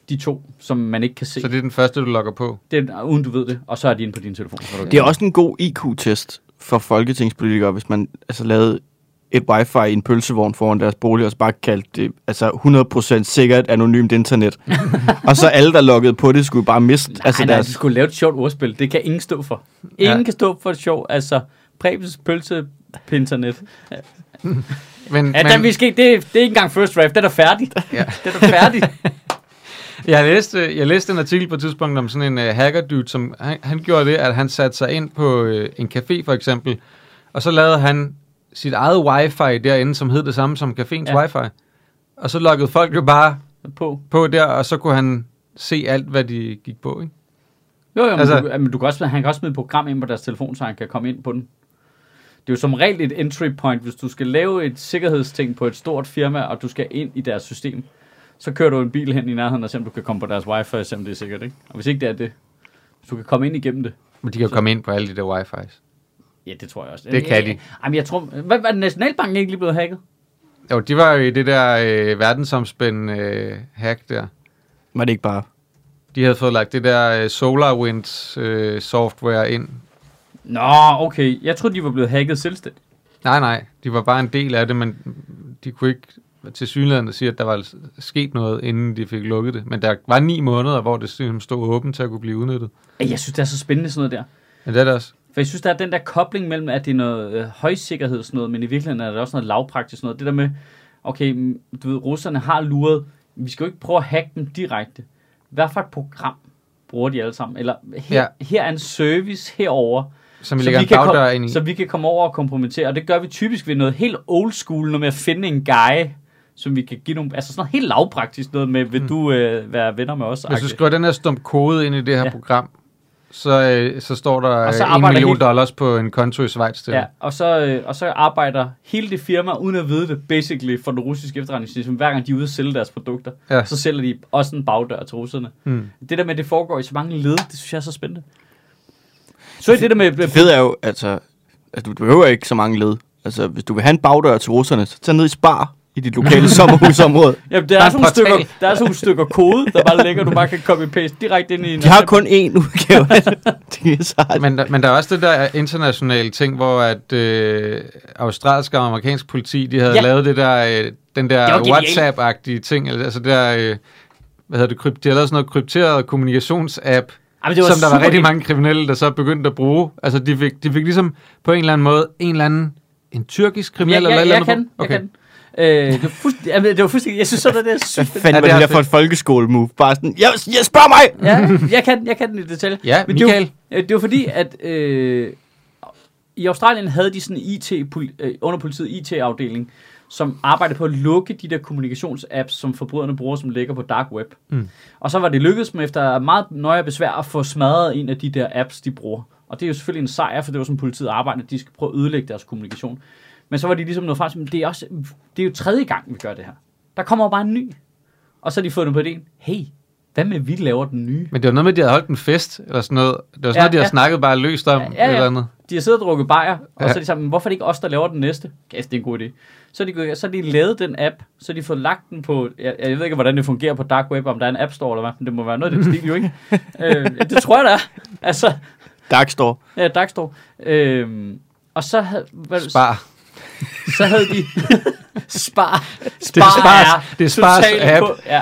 de to, som man ikke kan se. Så det er den første, du logger på. Det er, uden du ved det, og så er de inde på din telefon. Så Det er også en god IQ-test for folketingspolitikere, hvis man altså lavede et wifi i en pølsevogn foran deres bolig, og så bare kaldte det altså 100% sikkert anonymt internet. og så alle, der loggede på det, skulle bare miste Nej, altså nej, deres... de skulle lave et sjovt ordspil. Det kan ingen stå for. Ingen Ja. kan stå for et sjov. Altså, Prebens pølse på internet. Men, Ja, men, vi skal, det, det er ikke engang first draft. Den er færdig. Ja. Den er færdig. Jeg læste, jeg læste en artikel på et tidspunkt om sådan en uh, hacker dude, som han, han gjorde det, at han satte sig ind på uh, en café for eksempel, og så lavede han sit eget wifi derinde, som hed det samme som caféens Ja. wifi. Og så loggede folk jo bare på. på der, og så kunne han se alt, hvad de gik på, ikke? Jo, jo, men, Altså- du, men du kan også, han kan også smide et program ind på deres telefon, så han kan komme ind på den. Det er jo som regel et entry point, hvis du skal lave et sikkerhedsting på et stort firma, og du skal ind i deres system. Så kører du en bil hen i nærheden, og se om du kan komme på deres wifi, og se om det er sikkert, ikke? Og hvis ikke det er det, hvis du kan komme ind igennem det. Men de kan jo Så- komme ind på alle de der wifi's. Ja, det tror jeg også. Det kan de. Jamen, jeg tror... Hvad var Nationalbanken ikke lige blevet hacket? Jo, de var jo i det der øh, verdensomspændende øh, hack der. Var det ikke bare... De havde fået lagt det der øh, SolarWinds øh, software ind. Nå, okay. Jeg troede, de var blevet hacket selvstændigt. Nej, nej, de var bare en del af det, men de kunne ikke til synligheden sige, at der var sket noget, inden de fik lukket det. Men der var ni måneder, hvor det stod åbent til at kunne blive udnyttet. Jeg synes, det er så spændende sådan noget der. Men det er det også. For jeg synes, der er den der kobling mellem, at det er noget øh, højsikkerhed sådan noget, men i virkeligheden er det også noget lavpraktisk sådan noget. Det der med, okay, du ved, russerne har luret, vi skal jo ikke prøve at hacke dem direkte. Hvad for et program bruger de alle sammen? Eller her, ja. Ja. her er en service herover, Så vi så vi, kan kom, ind i. så vi kan komme over og kompromittere. Og det gør vi typisk ved noget helt old school, noget med at finde en guy, som vi kan give nogle... Altså sådan noget helt lavpraktisk noget med, vil du øh, være venner med os? Hmm. Hvis du agtigt? skriver den her stump kode ind i det her Ja. program, så, øh, så står der Og så øh, en million helt- dollars på en konto i Schweiz til. Ja, og så, øh, og så arbejder hele det firma, uden at vide det, basically for den russiske efterretningstjeneste, hver gang de er ude at sælge deres produkter, ja. Så sælger de også en bagdør til russerne. Hmm. Det der med, at det foregår i så mange led, det synes jeg er så spændende. Så er det der med... Det fede er jo, altså, at du behøver ikke så mange led. Altså, hvis du vil have en bagdør til russerne, så tag ned i Spar i dit lokale sommerhusområde. Jamen, der er, Der er sådan nogle en portal. stykker, der er sådan nogle stykker kode, der bare ligger, du bare kan copy-paste direkte ind i en... De har kun én udgave det. De er så har- Men, der- men der er også det der internationale ting, hvor at øh, australsk og amerikansk politi, de havde Ja. lavet det der, øh, den Det var der. WhatsApp-agtige ting, eller, altså det der, øh, hvad hedder det, krypt, de har lavet sådan noget krypteret kommunikationsapp, Jamen, som der var rigtig mange kriminelle, der så begyndte at bruge. Altså de fik, de fik ligesom på en eller anden måde en eller anden, en tyrkisk kriminel Ja, ja, eller et jeg eller andet. kan, jeg kan. Øh, det var fuldstændig, jamen, det var fuldstændig, jeg synes sådan, det er Hvad sygt. fanden Ja, var det det er der for et folkeskole-move? Bare sådan, jeg, jeg spørger mig! Ja, jeg kan, jeg kan den i detalje. Ja, Men det Michael. Øh, Det var fordi, at øh, i Australien havde de sådan en IT, øh, under politiet IT-afdeling, som arbejdede på at lukke de der kommunikationsapps, som forbryderne bruger, som ligger på dark web. Mm. Og så var det lykkedes med efter meget nøje besvær at få smadret en af de der apps, de bruger. Og det er jo selvfølgelig en sejr, for det var som politiet arbejder, de skal prøve at ødelægge deres kommunikation. Men så var de ligesom nået frem til, "Men det er, også, det er jo tredje gang, vi gør det her. Der kommer jo bare en ny. Og så har de fået den på ideen, hey, hvad med vi laver den nye? Men det var noget med, at de havde holdt en fest, eller sådan noget. Det var sådan Ja, noget, de havde ja. snakket bare løst om, Ja, ja, ja, eller andet. De har siddet og drukket bajer, og Ja. så er de sammen, hvorfor er det ikke os, der laver den næste? Kæft, det er en god idé. Så har de, så de lavet den app, så har de fået lagt den på, jeg, jeg ved ikke, hvordan det fungerer på dark web, om der er en app store eller hvad, men det må være noget af den stil jo ikke. øh, det tror jeg, der er. Altså, Dark Store. ja, dark store. Øh, og så havde, hvad, Spar. så havde de, Spar, Det er Spars- det er Spars totalt app. På, ja.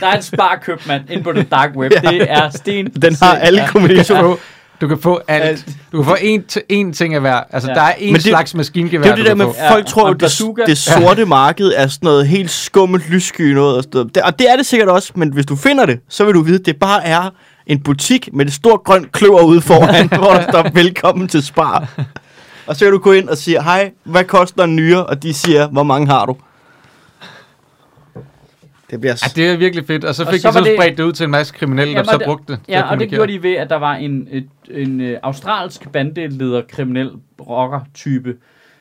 Der er en spar-købmand inde på den dark web. Ja. Det er sten. Den har alle ja. Du kan kommunikationer. få, du kan få alt. Alt. Du kan få en, en ting af hver. Altså, Ja. ja. der er en det- slags maskingevær, Det er det der med. Ja, folk tror en det, det sorte marked er sådan noget helt skummelt lyssky noget. Og, sådan noget. Det, og det er det sikkert også, men hvis du finder det, så vil du vide, at det bare er en butik med et stort grønt kløver ude foran, hvor der står velkommen til Spar. Og så kan du gå ind og sige, hej, hvad koster en nyre? Og de siger, hvor mange har du? Det bliver... Ja, det er virkelig fedt. Og så Og fik så de så det- spredt det ud til en masse kriminelle, der Jamen, så det- brugte det Ja, og det gjorde de ved, at der var en, et, en øh, australsk bandeleder, kriminel rocker-type,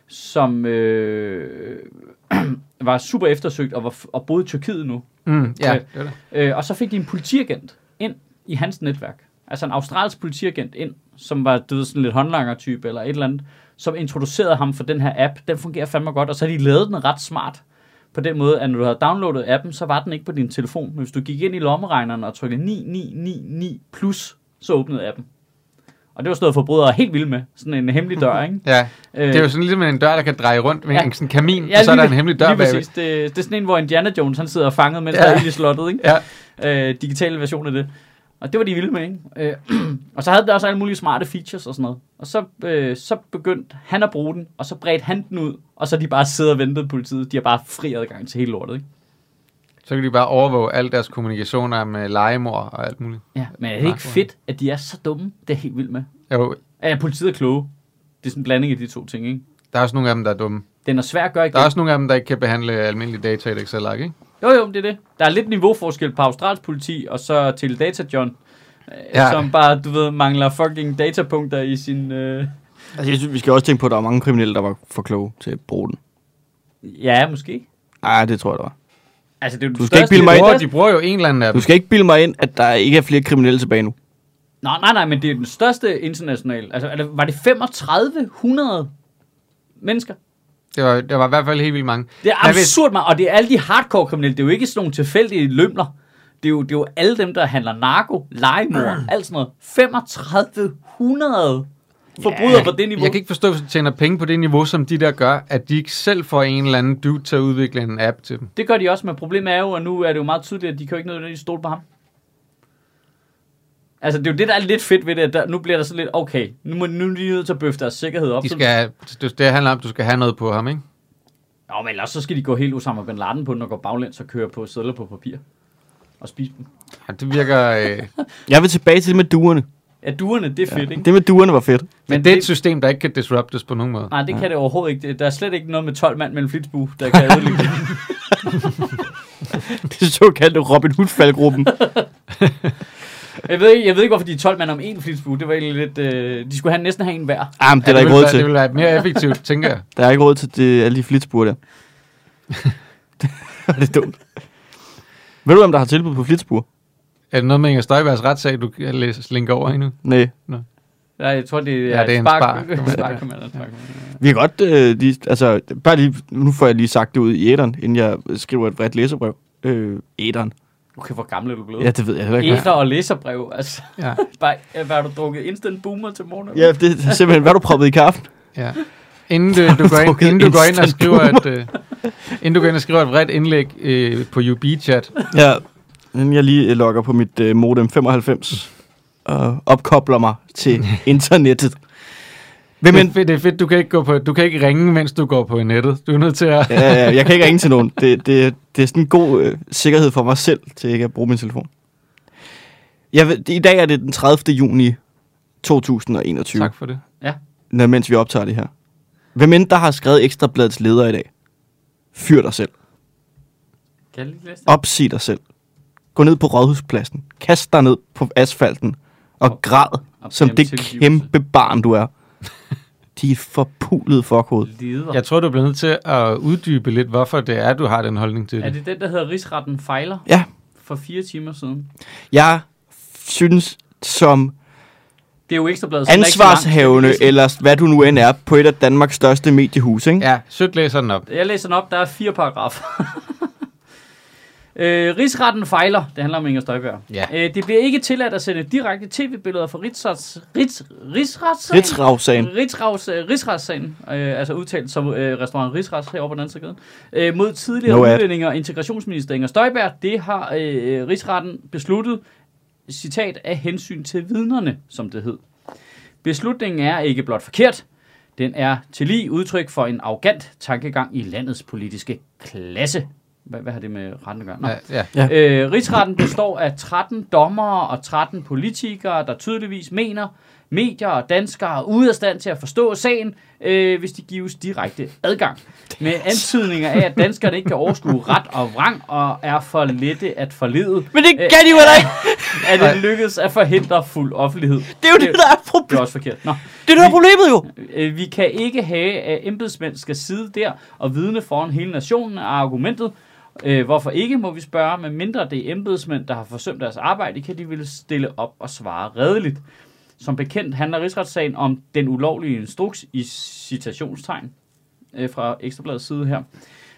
som øh, var super eftersøgt og, var, f- og boede i Tyrkiet nu. Mm, ja, Ja. det er det. Øh, og så fik de en politiagent ind i hans netværk. Altså en australsk politiagent ind, som var du ved, sådan lidt håndlanger-type eller et eller andet, som introducerede ham for den her app. Den fungerer fandme godt, og så har de lavet den ret smart. På den måde, at når du havde downloadet appen, så var den ikke på din telefon. Men hvis du gik ind i lommeregneren og trykkede 9999 plus, så åbnede appen. Og det var sådan noget, forbrydere er helt vilde med. Sådan en hemmelig dør, ikke? Ja, Øh, det er jo sådan lidt med en dør, der kan dreje rundt med Ja. en sådan kamin, ja, og så er der en hemmelig dør lige bagved. Det, det er sådan en, hvor Indiana Jones han sidder fanget, mens Ja. der er i slottet, ikke? Ja, øh, digitale version af det. Og det var de vilde med, ikke? Øh, og så havde det også alle mulige smarte features og sådan noget. Og så, øh, så begyndte han at bruge den, og så bredte han den ud, og så de bare siddet og ventet politiet. De har bare fri adgang til hele lortet, ikke? så kan de bare overvåge alle deres kommunikationer med legemor og alt muligt. Ja, men er det ikke fedt, at de er så dumme? Det er helt vildt med. Jo, Ja, politiet er kloge. Det er sådan en blanding af de to ting, ikke? der er også nogle af dem, der er dumme. Den er svær at gøre igen. Der er også nogle af dem, der ikke kan behandle almindelige data i et Excel-ark, ikke? Jo, jo, det er det. Der er lidt niveauforskel på Australs politi, og så til Data John, ja. Ja. som bare, du ved, mangler fucking datapunkter i sin... Øh... Altså, jeg synes, vi skal også tænke på, at der var mange kriminelle, der var for kloge til at bruge den. Ja, måske. Nej, det tror jeg, der var. Altså, det er Du skal ikke bilde mig ind, de bruger jo en eller anden af Du skal ikke bilde mig ind, at der ikke er flere kriminelle tilbage nu. Nej, nej, nej, men det er den største international. Altså, var det 3500 mennesker? Det var, det var i hvert fald helt vildt mange. Det er absurd meget, og det er alle de hardcore kriminelle. Det er jo ikke sådan nogle tilfældige lømler. Det er jo, det er jo alle dem, der handler narko, legemord, alt sådan noget. 3500 forbrydere på det niveau. Jeg kan ikke forstå, hvis de tjener penge på det niveau, som de der gør, at de ikke selv får en eller anden dude til at udvikle en app til dem. Det gør de også, men problemet er jo, at nu er det jo meget tydeligt, at de kan jo ikke nødvendigvis stole på ham. Altså, det er jo det, der er lidt fedt ved det, at der, nu bliver der så lidt, okay, nu, må, nu er de nødt til at bøffe deres sikkerhed op. De skal, det, det handler om, at du skal have noget på ham, ikke? Nå, men ellers så skal de gå helt Osama Bin Laden på den og gå baglæns og køre på sædler på papir. Og spise dem. Ja, det virker... Øh, Jeg vil tilbage til det med duerne. Ja, duerne, det er fedt, ikke? Det med duerne var fedt. men det er et system, der ikke kan disruptes på nogen måde. Nej, det kan det overhovedet ikke. Der er slet ikke noget med 12 mand mellem Flitsbue, der kan ødelægge det. Det såkaldte Robin Hood-faldgruppen. Jeg ved, ikke, jeg ved ikke, hvorfor de er 12 mand om én Flitsbue. Det var egentlig lidt... Øh, de skulle have, næsten have en hver. Ah, men det er der ikke vil råd være- Det til. vil være mere effektivt, tænker jeg. Der er ikke råd til det, alle de flitsbuer der. det er dumt. Ved du, hvem der har tilbud på flitsbuer? Er det noget med Inger Støjbergs retssag, du linker over endnu? Nej. Ja, jeg tror, det er, Ja, det er en spark- spar. sparkommando, sparkommando. Vi kan godt, øh, lige, altså, bare lige, nu får jeg lige sagt det ud i æderen, inden jeg skriver et bredt læserbrev. Øh, æderen. Okay, hvor gammel er du blevet? Ja, det ved jeg heller ikke. Æder og læserbrev, altså. Ja. Bare, ja, hvad har du drukket? Instant boomer til morgen? Ja, det er simpelthen, hvad har du proppet i kaffen? ja. Inden du, du, går ind, inden du går ind og skriver et, øh, inden du går ind og skriver et vredt indlæg øh, på UB-chat, Ja, inden jeg lige øh, logger på mit øh, modem 95 og opkobler mig til internettet. Hvem det, er fedt, det er fedt, du kan ikke, gå på, du kan ikke ringe, mens du går på nettet. Du er nødt til at... Ja, ja, jeg kan ikke ringe til nogen. Det, det, det er sådan en god øh, sikkerhed for mig selv, til ikke at bruge min telefon. Jeg ved, I dag er det den 30. juni 2021, Tak for det. når, mens vi optager det her. Hvem end der har skrevet Ekstrabladets leder i dag, fyr dig selv. Kan jeg lige læse det? Opsig dig selv. Gå ned på rådhuspladsen. Kast dig ned på asfalten. Og græd, som det tilgivelse. kæmpe barn, du er. De er forpulet fuckhoved. Leder. Jeg tror, du bliver nødt til at uddybe lidt, hvorfor det er, du har den holdning til Er det. det den, der hedder Rigsretten fejler? Ja. For fire timer siden. Jeg synes, som Det er jo ekstrabladet. ansvarshavende, eller hvad du nu end er, på et af Danmarks største mediehus, ikke? Ja, sødt læser den op. Jeg læser den op, der er fire paragrafer. Øh, rigsretten fejler. Det handler om Inger Støjberg. Ja. Øh, det bliver ikke tilladt at sende direkte tv-billeder fra Rigsrets, Rigs, Rigsretssagen. Ritzrav-sagen. Rigsravs, øh, Rigsretssagen, øh, altså udtalt som øh, restaurant Rigsrets herovre på den anden side øh, mod tidligere No udlændinge og integrationsminister Inger Støjberg. Det har øh, Rigsretten besluttet, citat, af hensyn til vidnerne, som det hed. Beslutningen er ikke blot forkert, den er til lige udtryk for en arrogant tankegang i landets politiske klasse. Hvad, hvad har det med retten at gøre? Nå. Ja, ja. Ja. Øh, rigsretten består af 13 dommere og 13 politikere, der tydeligvis mener, medier og danskere er ude af stand til at forstå sagen, øh, hvis de gives direkte adgang. Med antydninger af, at danskerne ikke kan overskue ret og vrang og er for lette at forlede. Men det Øh, kan de jo heller ikke. Er det lykkedes at forhindre fuld offentlighed? Det er jo det, der er Det er problemet. også forkert. Nå. Det er det, der er problemet jo. Øh, Vi kan ikke have, at embedsmænd skal sidde der og vidne foran hele nationen af argumentet. Øh, hvorfor ikke, må vi spørge, med mindre det er embedsmænd, der har forsømt deres arbejde, kan de ville stille op og svare redeligt. Som bekendt handler rigsretssagen om den ulovlige instruks i citationstegn øh, fra Ekstrabladets side her.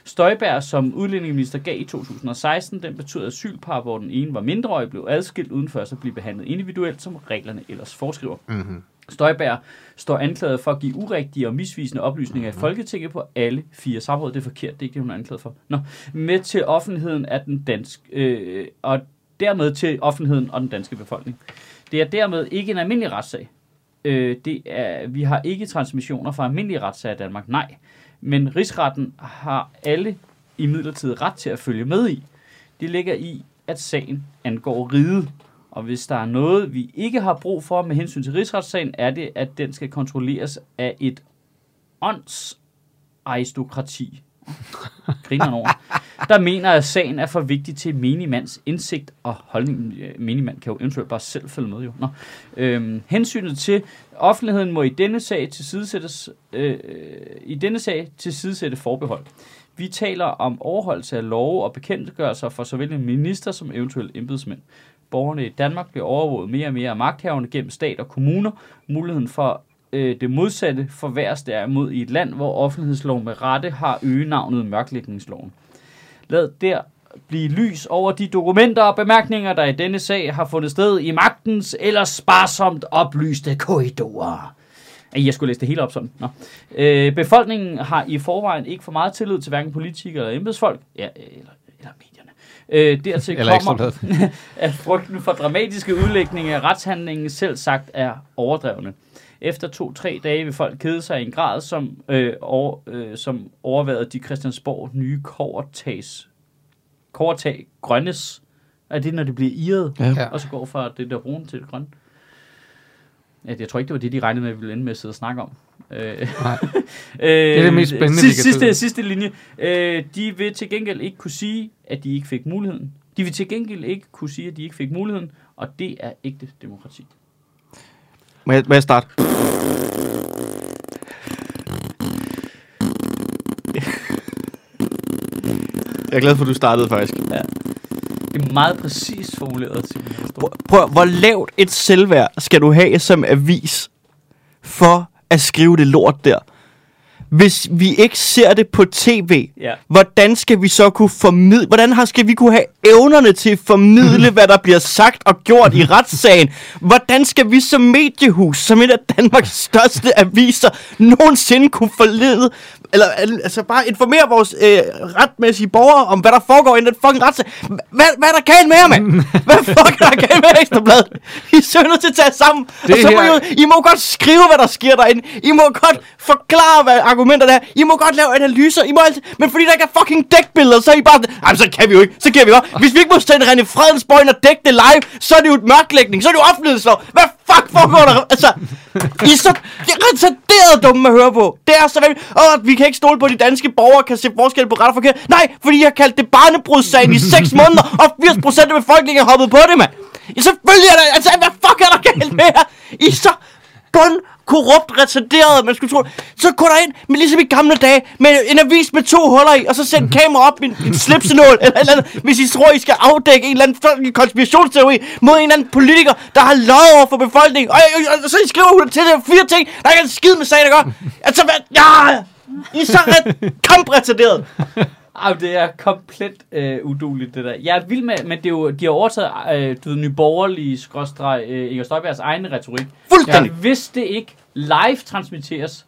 Støjberg, som udlændingeminister gav i 2016, den betød, at asylpar, hvor den ene var mindreårig, blev adskilt uden først at blive behandlet individuelt, som reglerne ellers foreskriver. Mm-hmm. Støjberg står anklaget for at give urigtige og misvisende oplysninger i Folketinget på alle fire samråd. Det er forkert, det er ikke det, hun er anklaget for. Nå. Med til offentligheden af den danske, øh, og dermed til offentligheden og den danske befolkning. Det er dermed ikke en almindelig retssag. Øh, det er, vi har ikke transmissioner fra almindelige retssager i Danmark, nej. Men rigsretten har alle i midlertid ret til at følge med i. Det ligger i, at sagen angår riget. Og hvis der er noget, vi ikke har brug for med hensyn til rigsretssagen, er det, at den skal kontrolleres af et åndsaristokrati. Griner over. Der mener, at sagen er for vigtig til minimands indsigt og holdning. Øh, Minimand kan jo eventuelt bare selv følge med, jo. Nå. Øhm, hensynet til offentligheden må i denne sag tilsidesættes, øh, øh i denne sag tilsidesætte forbehold. Vi taler om overholdelse af love og bekendtgørelser for såvel en minister som eventuelle embedsmænd. Borgerne i Danmark bliver overvåget mere og mere af magthaverne gennem stat og kommuner. Muligheden for øh, det modsatte forværres derimod i et land, hvor offentlighedsloven med rette har øgenavnet mørklægningsloven. Lad der blive lys over de dokumenter og bemærkninger, der i denne sag har fundet sted i magtens eller sparsomt oplyste korridorer. Jeg skulle læse det hele op sådan. Nå. Øh, befolkningen har i forvejen ikke for meget tillid til hverken politikere eller embedsfolk, ja, eller, eller. Øh, dertil Eller kommer, at frygten for dramatiske udlægninger af retshandlingen selv sagt er overdrevne. Efter to-tre dage vil folk kede sig i en grad, som, øh, over, øh, som overvejede de Christiansborg nye kovertags. Kovertag grønnes. Er det, når det bliver iret, Ja. Ja. og så går fra det der brune til det grønne? Ja, jeg tror ikke, det var det, de regnede med, at vi ville ende med at sidde og snakke om. Øh, Nej. øh, er det mest spændende, vi sidste, kan sidste, sidste linje. Øh, de vil til gengæld ikke kunne sige, at de ikke fik muligheden. De vil til gengæld ikke kunne sige, at de ikke fik muligheden, og det er ægte demokrati. Må jeg, må jeg starte? Jeg er glad for, at du startede faktisk. Det er meget præcist formuleret, Simon. Prøv, prøv, hvor lavt et selvværd skal du have som avis for at skrive det lort der? Hvis vi ikke ser det på tv, Ja. hvordan skal vi så kunne formidle, hvordan har, skal vi kunne have evnerne til at formidle, hvad der bliver sagt og gjort i retssagen? Hvordan skal vi som mediehus, som et af Danmarks største aviser, nogensinde kunne forlede, eller al- altså bare informere vores øh, retmæssige borgere om, hvad der foregår i den fucking retssag? Hvad, hvad er der galt med jer, mand? Hvad fuck er der galt med Ekstrabladet? I er så nødt til at tage sammen. Det og så må her- I, I må godt skrive, hvad der sker derinde. I må godt forklare, hvad argumenterne er. I må godt lave analyser. I må altid, men fordi der ikke er fucking dækbilleder, så er I bare... Jamen, så kan vi jo ikke. Så kan vi godt. Hvis vi ikke må sende René Fredensborg ind og dække det live, så er det jo et mørklægning. Så er det jo offentlighedslov. Hvad fuck foregår der? Altså, I er så er retarderet dumme at høre på. Det er så vanvittigt. Åh, vi kan ikke stole på, at de danske borgere kan se forskel på ret og forkert. Nej, fordi jeg har kaldt det barnebrudssagen i 6 måneder, og 80% af befolkningen er hoppet på det, mand. Ja, selvfølgelig er der... Altså, hvad fuck er der galt med jer? I er så bund korrupt, retarderet, man skulle tro. Så gå ind med ligesom i gamle dage, med en avis med to huller i, og så sæt kamera op i en, en slipsenål, eller, eller andet, hvis I tror, I skal afdække en eller anden fucking konspirationsteori mod en eller anden politiker, der har løjet over for befolkningen. Og, og, og, og så skriver hun til det fire ting, der ikke er en skid med sagen at gøre. Altså, hvad? Ja! I er så ret kampretarderet. Ej, det er komplet øh, uduligt, det der. Jeg er vild med, men det er jo, de har overtaget, øh, du ved, nyborgerlige, skråstreg, øh, Inger Støjbergs egen retorik. Fuldstændig. Ja. Hvis det ikke live transmitteres,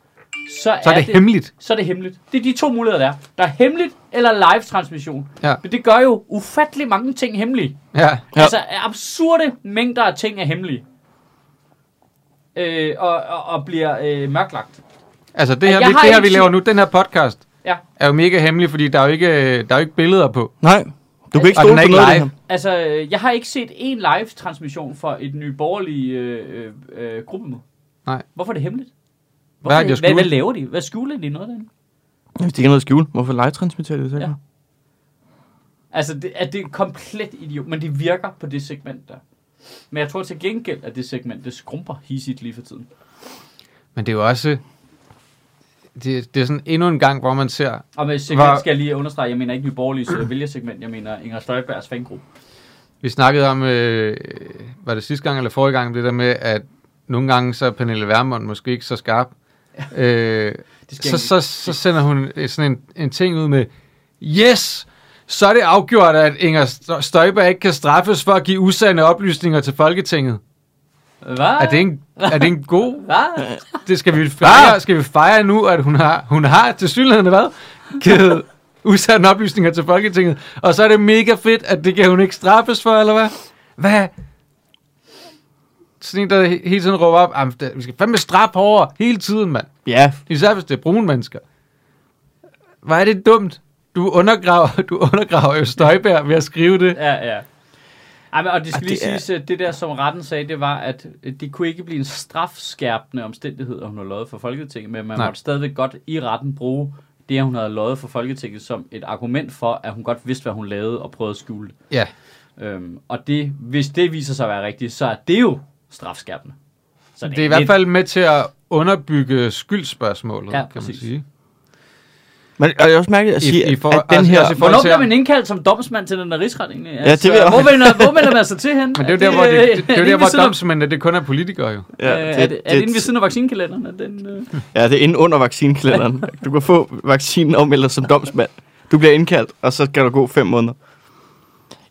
så, Så er det hemmeligt. Så er det hemmeligt. Det er de to muligheder, der er. Der er hemmeligt eller live transmission. Ja. Men det gør jo ufattelig mange ting hemmelige. Ja. Ja. Altså absurde mængder af ting er hemmelige. Øh, og, og, og bliver øh, mørklagt. Altså det her, Jeg vi, det her, vi laver nu, den her podcast, Ja. er jo mega hemmelig, fordi der er jo ikke, der er jo ikke billeder på. Nej, du kan ikke stole er på noget af det live. her. Altså, øh, jeg har ikke set en live transmission for et nye borgerlige øh, øh, øh, gruppemøde. Nej. Hvorfor er det hemmeligt? Hvad har de at hvad, hvad laver de? Hvad skjuler de noget derinde? Hvis det ikke er noget at skjule, hvorfor live transmitterer det så? Ja. Ja. Altså, det, er det er komplet idiot, men det virker på det segment der. Men jeg tror til gengæld, at det segment, det skrumper hisigt lige for tiden. Men det er jo også... Det, det er sådan endnu en gang, hvor man ser... Og med segment Hvor- skal jeg lige understrege, jeg mener ikke Nye Borgerliges øh, vælgersegment, jeg mener Inger Støjbergs fangruppe. Vi snakkede om, øh, var det sidste gang eller forrige gang, det der med, at nogle gange så er Pernille Vermund måske ikke så skarp. Øh, Det skal så, så, så sender hun øh, sådan en, en ting ud med, yes, så er det afgjort, at Inger St- Støjberg ikke kan straffes for at give usande oplysninger til Folketinget. Hvad? Er det en, er det en god... Hvad? Det skal vi fejre, skal vi fejre nu, at hun har, hun har til synligheden hvad? Givet usande oplysninger til Folketinget. Og så er det mega fedt, at det kan hun ikke straffes for, eller hvad? Hvad? Sådan en, der he- hele tiden råber op, "Jamen, det- vi skal fandme straffe hårdere hele tiden, mand. Ja, Især hvis det er brune mennesker. Hvad er det dumt? Du undergraver, du undergraver jo Støjberg ved at skrive det. Ja, ja. Ej, men, og det skal Og lige det er- siges, at det der, som retten sagde, det var, at det kunne ikke blive en strafskærpende omstændighed, at hun har løjet for Folketinget, men man Nej. måtte stadigvæk godt i retten bruge det, at hun havde løjet for Folketinget, som et argument for, at hun godt vidste, hvad hun lavede, og prøvede at skjule det. Ja, Øhm, og det, hvis det viser sig at være rigtigt, så er det jo strafskærpende. Så det er i hvert fald med til at underbygge skyldspørgsmålet, Ja, kan man præcis. sige. Men og jeg er også mærkeligt at I- sige, i at, for- at den altså, her... altså i Hvornår bliver man indkaldt som domsmand til den der rigsret egentlig? Altså, Ja, det vil jeg hvor, melder, hvor melder man sig til hen? Men det er jo der, hvor, det, det, det, er der, hvor domsmændene, det kun er politikere jo. Ja, det, er, det, er det inde ved siden af vaccinekalenderen? at Den, øh... Ja, det er inde under vaccinekalenderen. Du kan få vaccinen ommeldt som domsmand. Du bliver indkaldt, og så skal der gå fem måneder.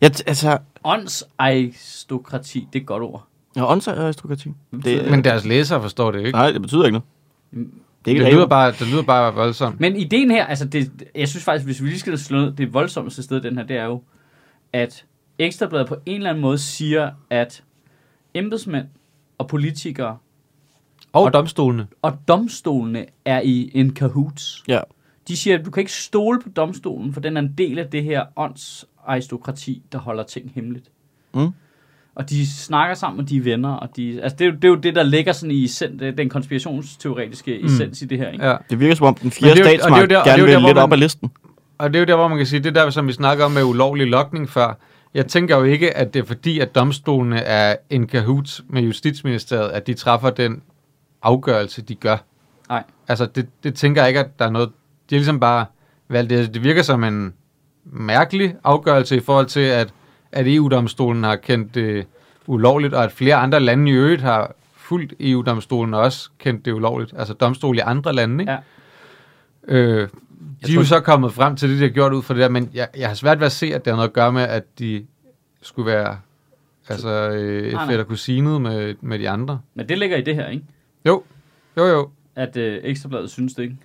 Ja, altså... Åndsaristokrati, det er et godt ord. Ja, åndsaristokrati. Det, Men deres læsere forstår det ikke. nej, det betyder ikke noget. Det er ikke Det lyder bare, det lyder bare voldsomt. Men ideen her, altså det, jeg synes faktisk, hvis vi lige skal slå ned, det voldsomste sted den her, det er jo, at Ekstrabladet på en eller anden måde siger, at embedsmænd og politikere Og, Og- domstolene. og domstolene er i en cahoots. Ja. De siger, at du kan ikke stole på domstolen, for den er en del af det her åndsaristokrati, der holder ting hemmeligt. Mm. Og de snakker sammen, og de er venner. Og de, altså det, er jo, det er jo det, der ligger sådan i essen- den konspirationsteoretiske Mm. essens i det her. Ikke? Ja. Det virker som om den fjerde er er statsmagt der- er gerne vil der, lidt op ad listen. Og det er jo der, hvor man kan sige, det er der, som vi snakker om med ulovlig lokning før. Jeg tænker jo ikke, at det er fordi, at domstolene er en kahoot med Justitsministeriet, at de træffer den afgørelse, de gør. Nej. Altså, det, det tænker jeg ikke, at der er noget... De er ligesom bare valgt det. Det virker som en mærkelig afgørelse i forhold til, at, at EU-domstolen har kendt det ulovligt, og at flere andre lande i øvrigt har fuldt EU-domstolen og også kendt det ulovligt. Altså domstol i andre lande, ikke? Ja. Øh, de er jo så kommet frem til det, de har gjort ud fra det der, men jeg, jeg har svært ved at se, at det har noget at gøre med, at de skulle være altså, øh, nej. fætter kusinet med, med de andre. Men det ligger i det her, ikke? Jo, jo, jo. At øh, Ekstrabladet synes det, ikke?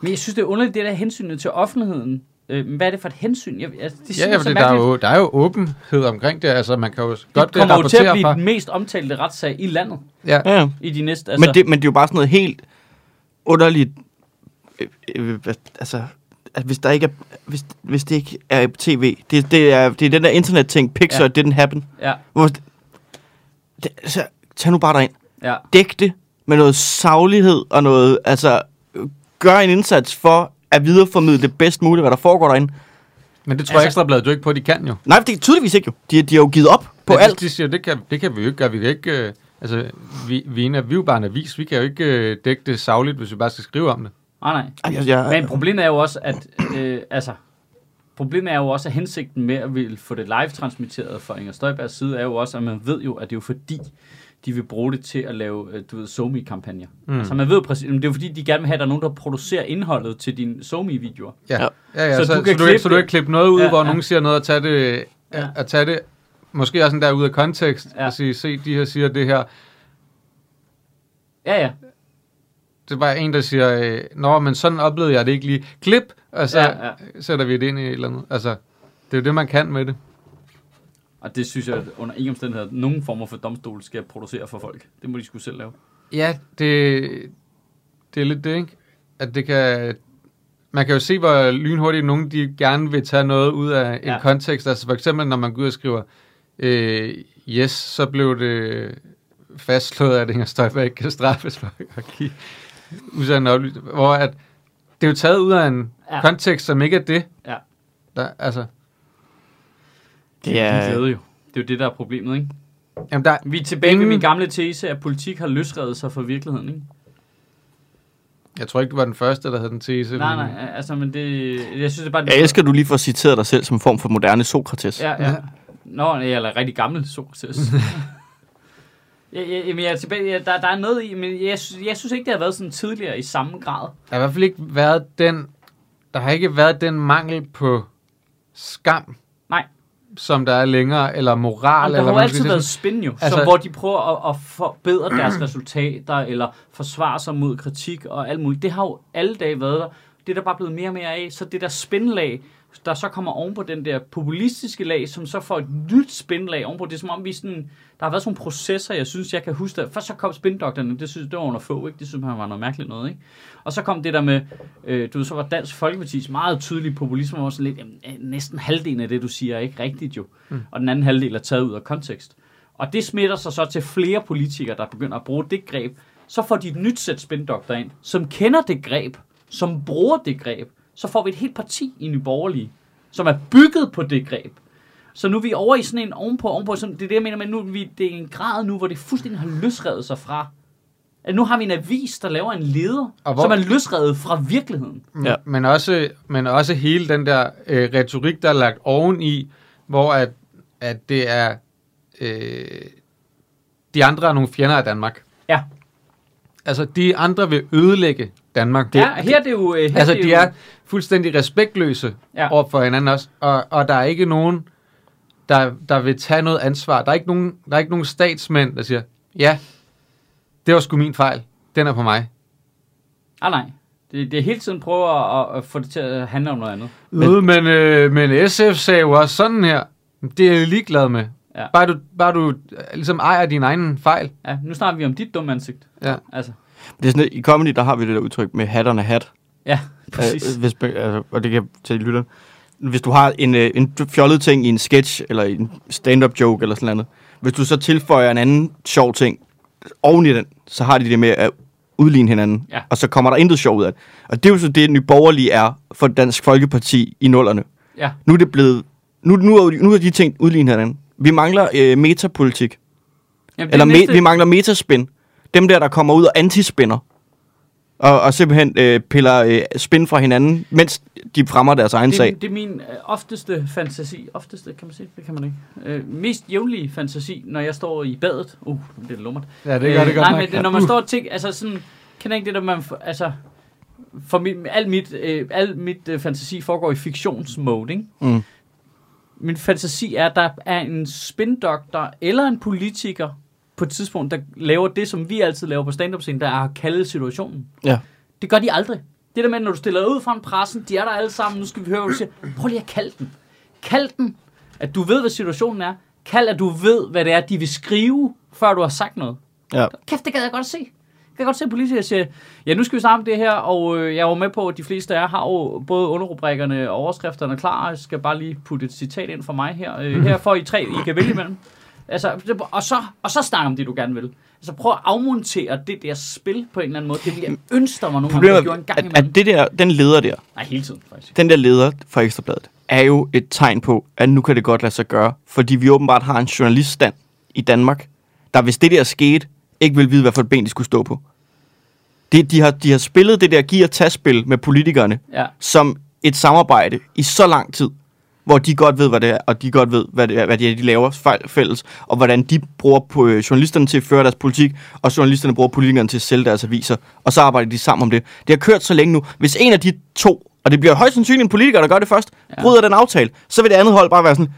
Men jeg synes, det er underligt, det der hensynet til offentligheden. Øh, men hvad er det for et hensyn? Jeg, altså, det er Ja, fordi der er, jo, der er jo åbenhed omkring det. Altså, man kan jo godt det kommer jo til at blive fra. den mest omtalte retssag i landet Ja, Ja, i de næste... Altså, men, det, men det er jo bare sådan noget helt underligt... Øh, øh, altså, at hvis, der ikke er, hvis, hvis det ikke er på tv, det, det, er, det er den der internet-ting, Pixar, Ja. didn't happen. Ja, Hvor, det, altså, tag nu bare derind. ja. Dæk det med noget saglighed og noget, altså, gør en indsats for at videreformidle det bedst muligt, hvad der foregår derinde. men det tror Altså- altså, Ekstrabladet jo ikke på, at de kan jo. Nej, det er tydeligvis ikke jo. De, de har jo givet op på Men alt. De, de siger, det kan, det kan vi jo ikke gøre. Vi kan ikke... Øh, altså, vi, vi, er en, vi er jo bare en avis. Vi kan jo ikke øh, dække det sagligt, hvis vi bare skal skrive om det. Nej, nej. Ej, jeg, jeg, Men problemet er jo også, at øh, altså, problemet er jo også, at hensigten med at ville få det live transmitteret fra Inger Støjbergs side, er jo også, at man ved jo, at det er jo fordi, de vil bruge det til at lave, øh, du ved, SoMe-kampagner. Mm. Altså man ved præcis, det er jo fordi, de gerne vil have, at der er nogen, der producerer indholdet til dine SoMe-videoer. Ja, Ja. ja, ja Så så, du kan så, du, klippe ikke, så du ikke klippe noget ud, Ja, hvor ja. nogen siger noget og tage det, Ja. at tage det måske også sådan der ud af kontekst, Ja. og sige, se, de her siger det her. Ja, ja. Det var en, der siger, øh, nå, men sådan oplevede jeg det ikke lige. Klip, og så ja. ja. sætter vi det ind i et eller andet. Altså, det er jo det, man kan med det. Og det synes jeg, at under ingen omstændigheder, nogen former for domstol skal producere for folk. Det må de skulle selv lave. Ja, det, det er lidt det, ikke? At det kan... Man kan jo se, hvor lynhurtigt nogen de gerne vil tage noget ud af en Ja. kontekst. Altså for eksempel, når man går ud og skriver, øh, yes, så blev det fastslået, at Inger Støjberg ikke kan straffes for at give usande oplysninger. Hvor at det er jo taget ud af en ja. kontekst, som ikke er det. Ja. Der, altså, Det er, De glæde jo. Det er jo det, der er problemet, ikke? jamen der, Vi er tilbage ved Ingen- min gamle tese, at politik har løsredet sig fra virkeligheden, ikke? jeg tror ikke, du var den første, der havde den tese. Nej, men- nej, altså, men det... Jeg synes det er bare... jeg elsker, at du lige får citeret dig selv som en form for moderne Sokrates. Ja, ja. Nå, nej, eller rigtig gammel Sokrates. ja, ja, jamen, jeg er tilbage, ja, der, der er noget i, men jeg, synes- jeg synes ikke, det har været sådan tidligere i samme grad. Der har i hvert fald ikke været den, der har ikke været den mangel på skam. Som der er længere, eller moral. Jamen, der eller har jo altid været spin jo, altså, Altså- som, hvor de prøver at, at forbedre deres resultater, eller forsvare sig mod kritik og alt muligt. Det har jo alle dage været der. Det er der bare blevet mere og mere af. Så det der spinlag, der så kommer oven på den der populistiske lag, som så får et nyt spinlag ovenpå. Det er som om, vi sådan, der har været sådan nogle processer, jeg synes, jeg kan huske. Først så kom spindoktorerne, det synes det var under få, ikke? Det synes man var noget mærkeligt noget, ikke? Og så kom det der med, øh, du ved, så var Dansk Folkeparti's meget tydelige populisme, var sådan lidt, jamen, næsten halvdelen af det, du siger, er ikke rigtigt jo. Mm. Og den anden halvdel er taget ud af kontekst. Og det smitter sig så til flere politikere, der begynder at bruge det greb. Så får de et nyt sæt spindokter ind, som kender det greb, som bruger det greb. Så får vi et helt parti i Nye Borgerlige, som er bygget på det greb. Så nu er vi over i sådan en ovenpå, ovenpå. Sådan, det er det, jeg mener med, nu er vi, det er en grad nu, hvor det fuldstændig har løsrevet sig fra. At nu har vi en avis, der laver en leder, Og hvor- som er løsrevet fra virkeligheden. Ja. Men, også, men også hele den der øh, retorik, der er lagt oveni, hvor at, at det er øh, de andre er nogle fjender af Danmark. Ja. Altså, de andre vil ødelægge Danmark. Det, ja, her er det jo... øh, Her altså, det de jo, er fuldstændig respektløse Ja. over for hinanden også, og, og der er ikke nogen, der, der vil tage noget ansvar. Der er, ikke nogen, der er ikke nogen statsmænd, der siger, ja, det var sgu min fejl, den er på mig. Ah, nej. Det, det er hele tiden prøver at, at få det til at handle om noget andet. Men, øh, men, øh, men SF sagde jo også sådan her, det er jeg ligeglad med. Ja. Bare du, bare du øh, ligesom ejer din egen fejl. Ja, nu snakker vi om dit dumme ansigt. Ja. Altså, Det er sådan, I comedy, der har vi det der udtryk med hatterne hat. Ja, præcis. Øh, hvis, altså, og det kan til lytteren. Hvis du har en, øh, en fjollet ting i en sketch, eller en stand-up joke, eller sådan noget, hvis du så tilføjer en anden sjov ting oven i den, så har de det med at udligne hinanden. Ja. Og så kommer der intet sjov ud af det. Og det er jo så det, Nye Borgerlige er for Dansk Folkeparti i nullerne. Ja. Nu er det blevet... Nu, nu, er, nu er de ting udlignet hinanden. Vi mangler øh, metapolitik. Jamen, Eller næste- me, vi mangler metaspin. Dem der, der kommer ud og antispinner. Og, og simpelthen øh, piller øh, spin fra hinanden, mens de fremmer deres egen sag. det, det er min øh, ofteste fantasi. Ofteste, kan man sige? Det kan man ikke. Øh, mest jævnlige fantasi, når jeg står i badet. Uh, det er lummert. Ja, det gør det godt nej, nok. men det, når man står og tænker, altså sådan, kender ikke det, der man, altså, for mit, alt mit, øh, alt mit øh, fantasi foregår i fiktionsmode, ikke? Mm. Min fantasi er, at der er en spindoktor eller en politiker på et tidspunkt, der laver det, som vi altid laver på stand-up-scenen, der er kalde situationen. Ja. Det gør de aldrig. Det der med, når du stiller ud fra en pressen, de er der alle sammen, nu skal vi høre, hvad du siger. Prøv lige at kalde den. Kald den, at du ved, hvad situationen er. Kald, at du ved, hvad det er, de vil skrive, før du har sagt noget. Ja. Kæft, det gad jeg godt se. Jeg kan godt se, at politikere siger, ja, nu skal vi snakke om det her, og øh, jeg er jo med på, at de fleste af jer har jo både underrubrikkerne og overskrifterne klar. Jeg skal bare lige putte et citat ind for mig her. Øh, her får I tre, I kan vælge imellem. Altså, og så, og så snakke om det, du gerne vil. Altså, prøv at afmontere det der spil på en eller anden måde. Det vil jeg ønske, der var nogen, der Problemet gjorde en gang at, imellem. at det der, den leder der, Nej, hele tiden, faktisk. den der leder fra Ekstrabladet, er jo et tegn på, at nu kan det godt lade sig gøre. Fordi vi åbenbart har en journaliststand i Danmark, der hvis det der skete, ikke vil vide, hvad for et ben de skulle stå på. Det, de, har, de har spillet det der giv- og tag-spil med politikerne, Ja. som et samarbejde i så lang tid, hvor de godt ved, hvad det er, og de godt ved, hvad det er, hvad det er de laver fejl, fælles, og hvordan de bruger på, øh, journalisterne til at føre deres politik, og journalisterne bruger politikerne til at sælge deres aviser, og så arbejder de sammen om det. Det har kørt så længe nu. Hvis en af de to, og det bliver højst sandsynligt en politiker, der gør det først, ja. bryder den aftale, så vil det andet hold bare være sådan,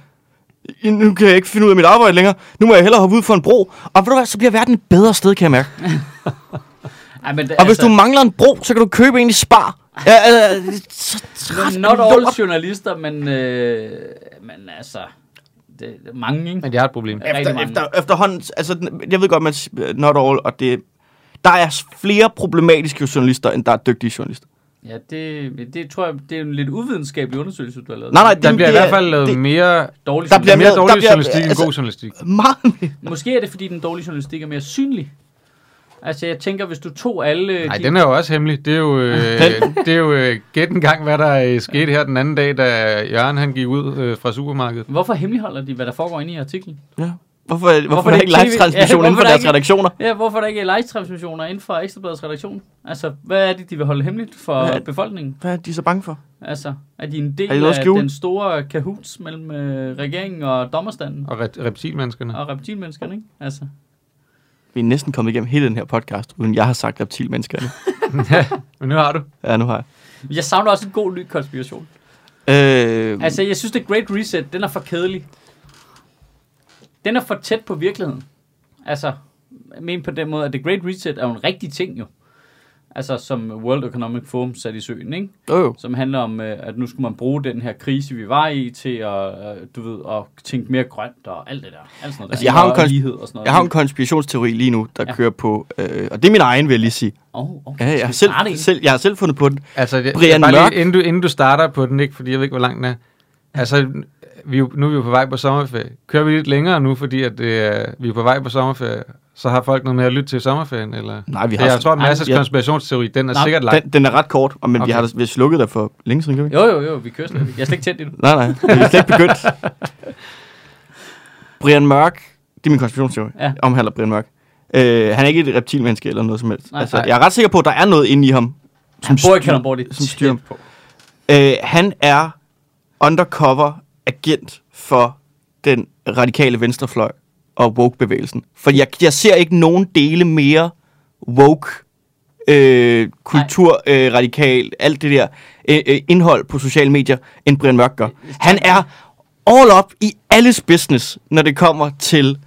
nu kan jeg ikke finde ud af mit arbejde længere. Nu må jeg hellere hoppe ud for en bro. Og ved du hvad, så bliver verden et bedre sted, kan jeg mærke. Ej, men det, Og hvis du mangler en bro, så kan du købe en i spar. Ja, øh, det er så træt not all lort. journalister, men, øh, men altså, det er mange, ikke? Men jeg har et problem. Rigtig Efter, mange. efter, efterhånden, altså, jeg ved godt, man siger, not all, og det, der er flere problematiske journalister, end der er dygtige journalister. Ja, det, det tror jeg, det er en lidt uvidenskabelig undersøgelse, du har lavet. Nej, nej, Der det- bliver i det er- hvert fald lavet det- mere, Dårlig der bliver mere der dårlig bliver- journalistik end altså- god journalistik. Meget mere. Måske er det, fordi den dårlige journalistik er mere synlig. Altså, jeg tænker, hvis du tog alle... Nej, de- den er jo også hemmelig. Det er jo, øh, det er jo øh, gæt en gang, hvad der øh, skete her den anden dag, da Jørgen han gik ud øh, fra supermarkedet. Hvorfor hemmeligholder de, hvad der foregår inde i artiklen? Ja. Hvorfor, hvorfor, hvorfor er er der ikke live-transmission Ja, inden for er deres ikke- redaktioner? Ja, hvorfor er der ikke live-transmissioner inden for Ekstrabladets redaktion? Altså, hvad er det, de vil holde hemmeligt for Ja. befolkningen? Hvad er de så bange for? Altså, er de en del Er de af skjule? den store kahoots mellem øh, regeringen og dommerstanden Og re- reptilmenneskerne. og reptilmenneskerne, ikke? Altså, Vi er næsten kommet igennem hele den her podcast, uden jeg har sagt reptilmenneskerne. ja, men nu har du. Ja, nu har jeg. jeg savner også en god ny konspiration. Øh, Altså, jeg synes, det Great Reset, den er for kedelig. Den er for tæt på virkeligheden. Altså, jeg mener på den måde, at The Great Reset er jo en rigtig ting jo. Altså, som World Economic Forum satte i søen, ikke? jo. Som handler om, øh, at nu skulle man bruge den her krise, vi var i, til at, øh, du ved, at tænke mere grønt og alt det der. Alt sådan noget Altså, der. jeg har en Og kons- lighed og sådan noget. Jeg har en konspirationsteori lige nu, der Ja. kører på, øh, og det er min egen, vil jeg lige sige. Oh, okay. Ja, jeg, har selv, selv, jeg har selv fundet på den. Altså, jeg, Brian jeg, bare Mørk. lige, inden, du, inden du starter på den, ikke, fordi jeg ved ikke, hvor lang den er. Altså, vi, nu er vi jo på vej på sommerferie. Kører vi lidt længere nu, fordi at, øh, vi er på vej på sommerferie? Så har folk noget med at lytte til sommerferien? Eller? Nej, vi Det, har... jeg tror, at Masses ja. konspirationsteori, den er Nej, sikkert lang. den, den er ret kort, og- men okay. vi har vi har slukket der for længe siden, kan vi? Jo, jo, jo, vi kører slet ikke. Jeg er slet ikke tændt endnu. Nej, nej, vi er slet ikke begyndt. Brian Mørk, det er min konspirationsteori, Ja. omhandler Brian Mørk. Øh, han er ikke et reptilmenneske eller noget som helst. Nej. altså, Nej. jeg er ret sikker på, at der er noget inde i ham. Han som bor i Kalundborg, det som styrer på. Øh, han er undercover agent for den radikale venstrefløj og woke-bevægelsen. For jeg, jeg ser ikke nogen dele mere woke, øh, kultur, øh, radikal, alt det der øh, øh, indhold på sociale medier, end Brian Mørk gør. Han er all up i alles business, når det kommer til,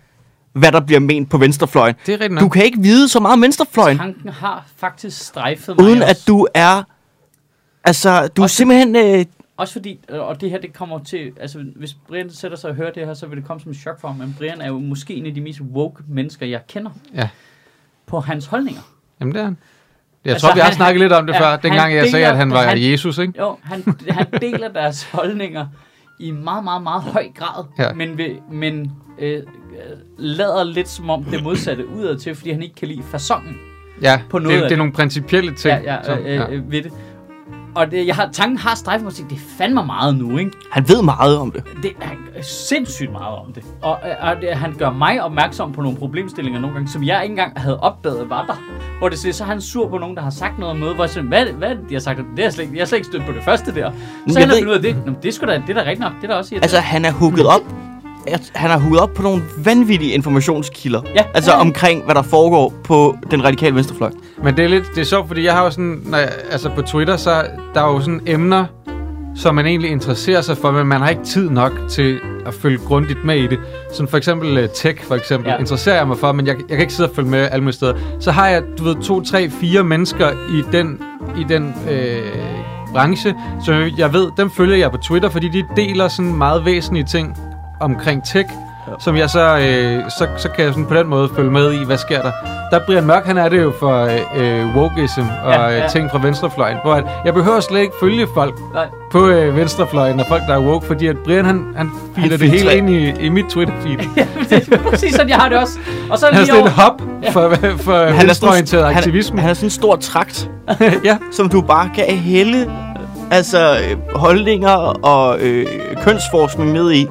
hvad der bliver ment på venstrefløjen. Det er rigtigt Du nok. kan ikke vide så meget om venstrefløjen, Tanken har faktisk strejfet mig uden også. at du er... Altså, du er Også- simpelthen... Øh, Også fordi, øh, og det her, det kommer til, altså hvis Brian sætter sig og hører det her, så vil det komme som et chok for ham, men Brian er jo måske en af de mest woke mennesker, jeg kender. Ja. På hans holdninger. Jamen, det er han. Jeg Altså, tror, vi har han- snakket lidt om det ja, før, dengang jeg sagde, at han var han- Jesus, ikke? Jo, han, han deler deres holdninger i meget, meget, meget høj grad, Ja. men, vil, men øh, øh, lader lidt som om det modsatte udad til, fordi han ikke kan lide fasongen Ja, På det, noget af det er det. nogle principielle ting. ja, ja, som- øh, øh, ved det. Og det, jeg har, tanken har strejfet mig det er fandme meget nu, ikke? han ved meget om det. Det er sindssygt meget om det. Og, og det, han gør mig opmærksom på nogle problemstillinger nogle gange, som jeg ikke engang havde opdaget var der. Hvor det siger, så er han sur på nogen, der har sagt noget om noget, hvor jeg siger, hvad, hvad det, de har sagt? Det er jeg, slet, ikke- jeg har slet ikke stødt på det første der. Så jeg han har fundet ud af det. Nå, men det er sgu da, det er da rigtigt nok. Det er da også Altså, han er hooket op. Jeg- Han har hooket op på nogle vanvittige informationskilder. Ja. Altså Ja, omkring, hvad der foregår på den radikale venstrefløj. Men det er lidt det er sjovt, fordi jeg har jo sådan, når jeg, altså på Twitter, så der er jo sådan emner, som man egentlig interesserer sig for, men man har ikke tid nok til at følge grundigt med i det. Som for eksempel uh, tech, for eksempel, Ja. interesserer jeg mig for, men jeg, jeg kan ikke sidde og følge med alle mulige steder. Så har jeg, du ved, to, tre, fire mennesker i den, i den øh, branche, så jeg ved, dem følger jeg på Twitter, fordi de deler sådan meget væsentlige ting omkring tech, ja. som jeg så, øh, så, så kan jeg sådan på den måde følge med i, hvad sker der. Der er Brian Mørk, han er det jo for øh, øh, wokeism og Ja, ja, ja. ja. ting fra venstrefløjen. Hvor at jeg behøver slet ikke følge folk Nej. på øh, venstrefløjen og folk, der er woke, fordi at Brian, han, han filer det hele ind i, i mit Twitter-feed. Ja, det er præcis sådan, jeg har det også. Og så er Han det er sådan et hop for, for Han er venstreorienteret sådan- aktivisme. Han, han er sådan en stor trakt, ja, som du bare kan hælde altså, øh, holdninger og øh, kønsforskning ned i.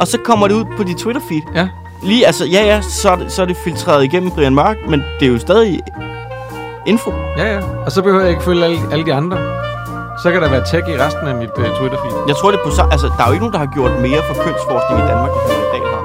Og så kommer det ud på dit Twitter-feed. ja. Lige, altså, ja, ja, så er, det, så er det filtreret igennem Brian Mørk, men det er jo stadig info. Ja, ja. Og så behøver jeg ikke følge alle, alle de andre. Så kan der være tech i resten af mit uh, Twitter-feed. Jeg tror, det er på sa- altså, der er jo ikke nogen, der har gjort mere for kønsforskning i Danmark, end Henrik Dahl har.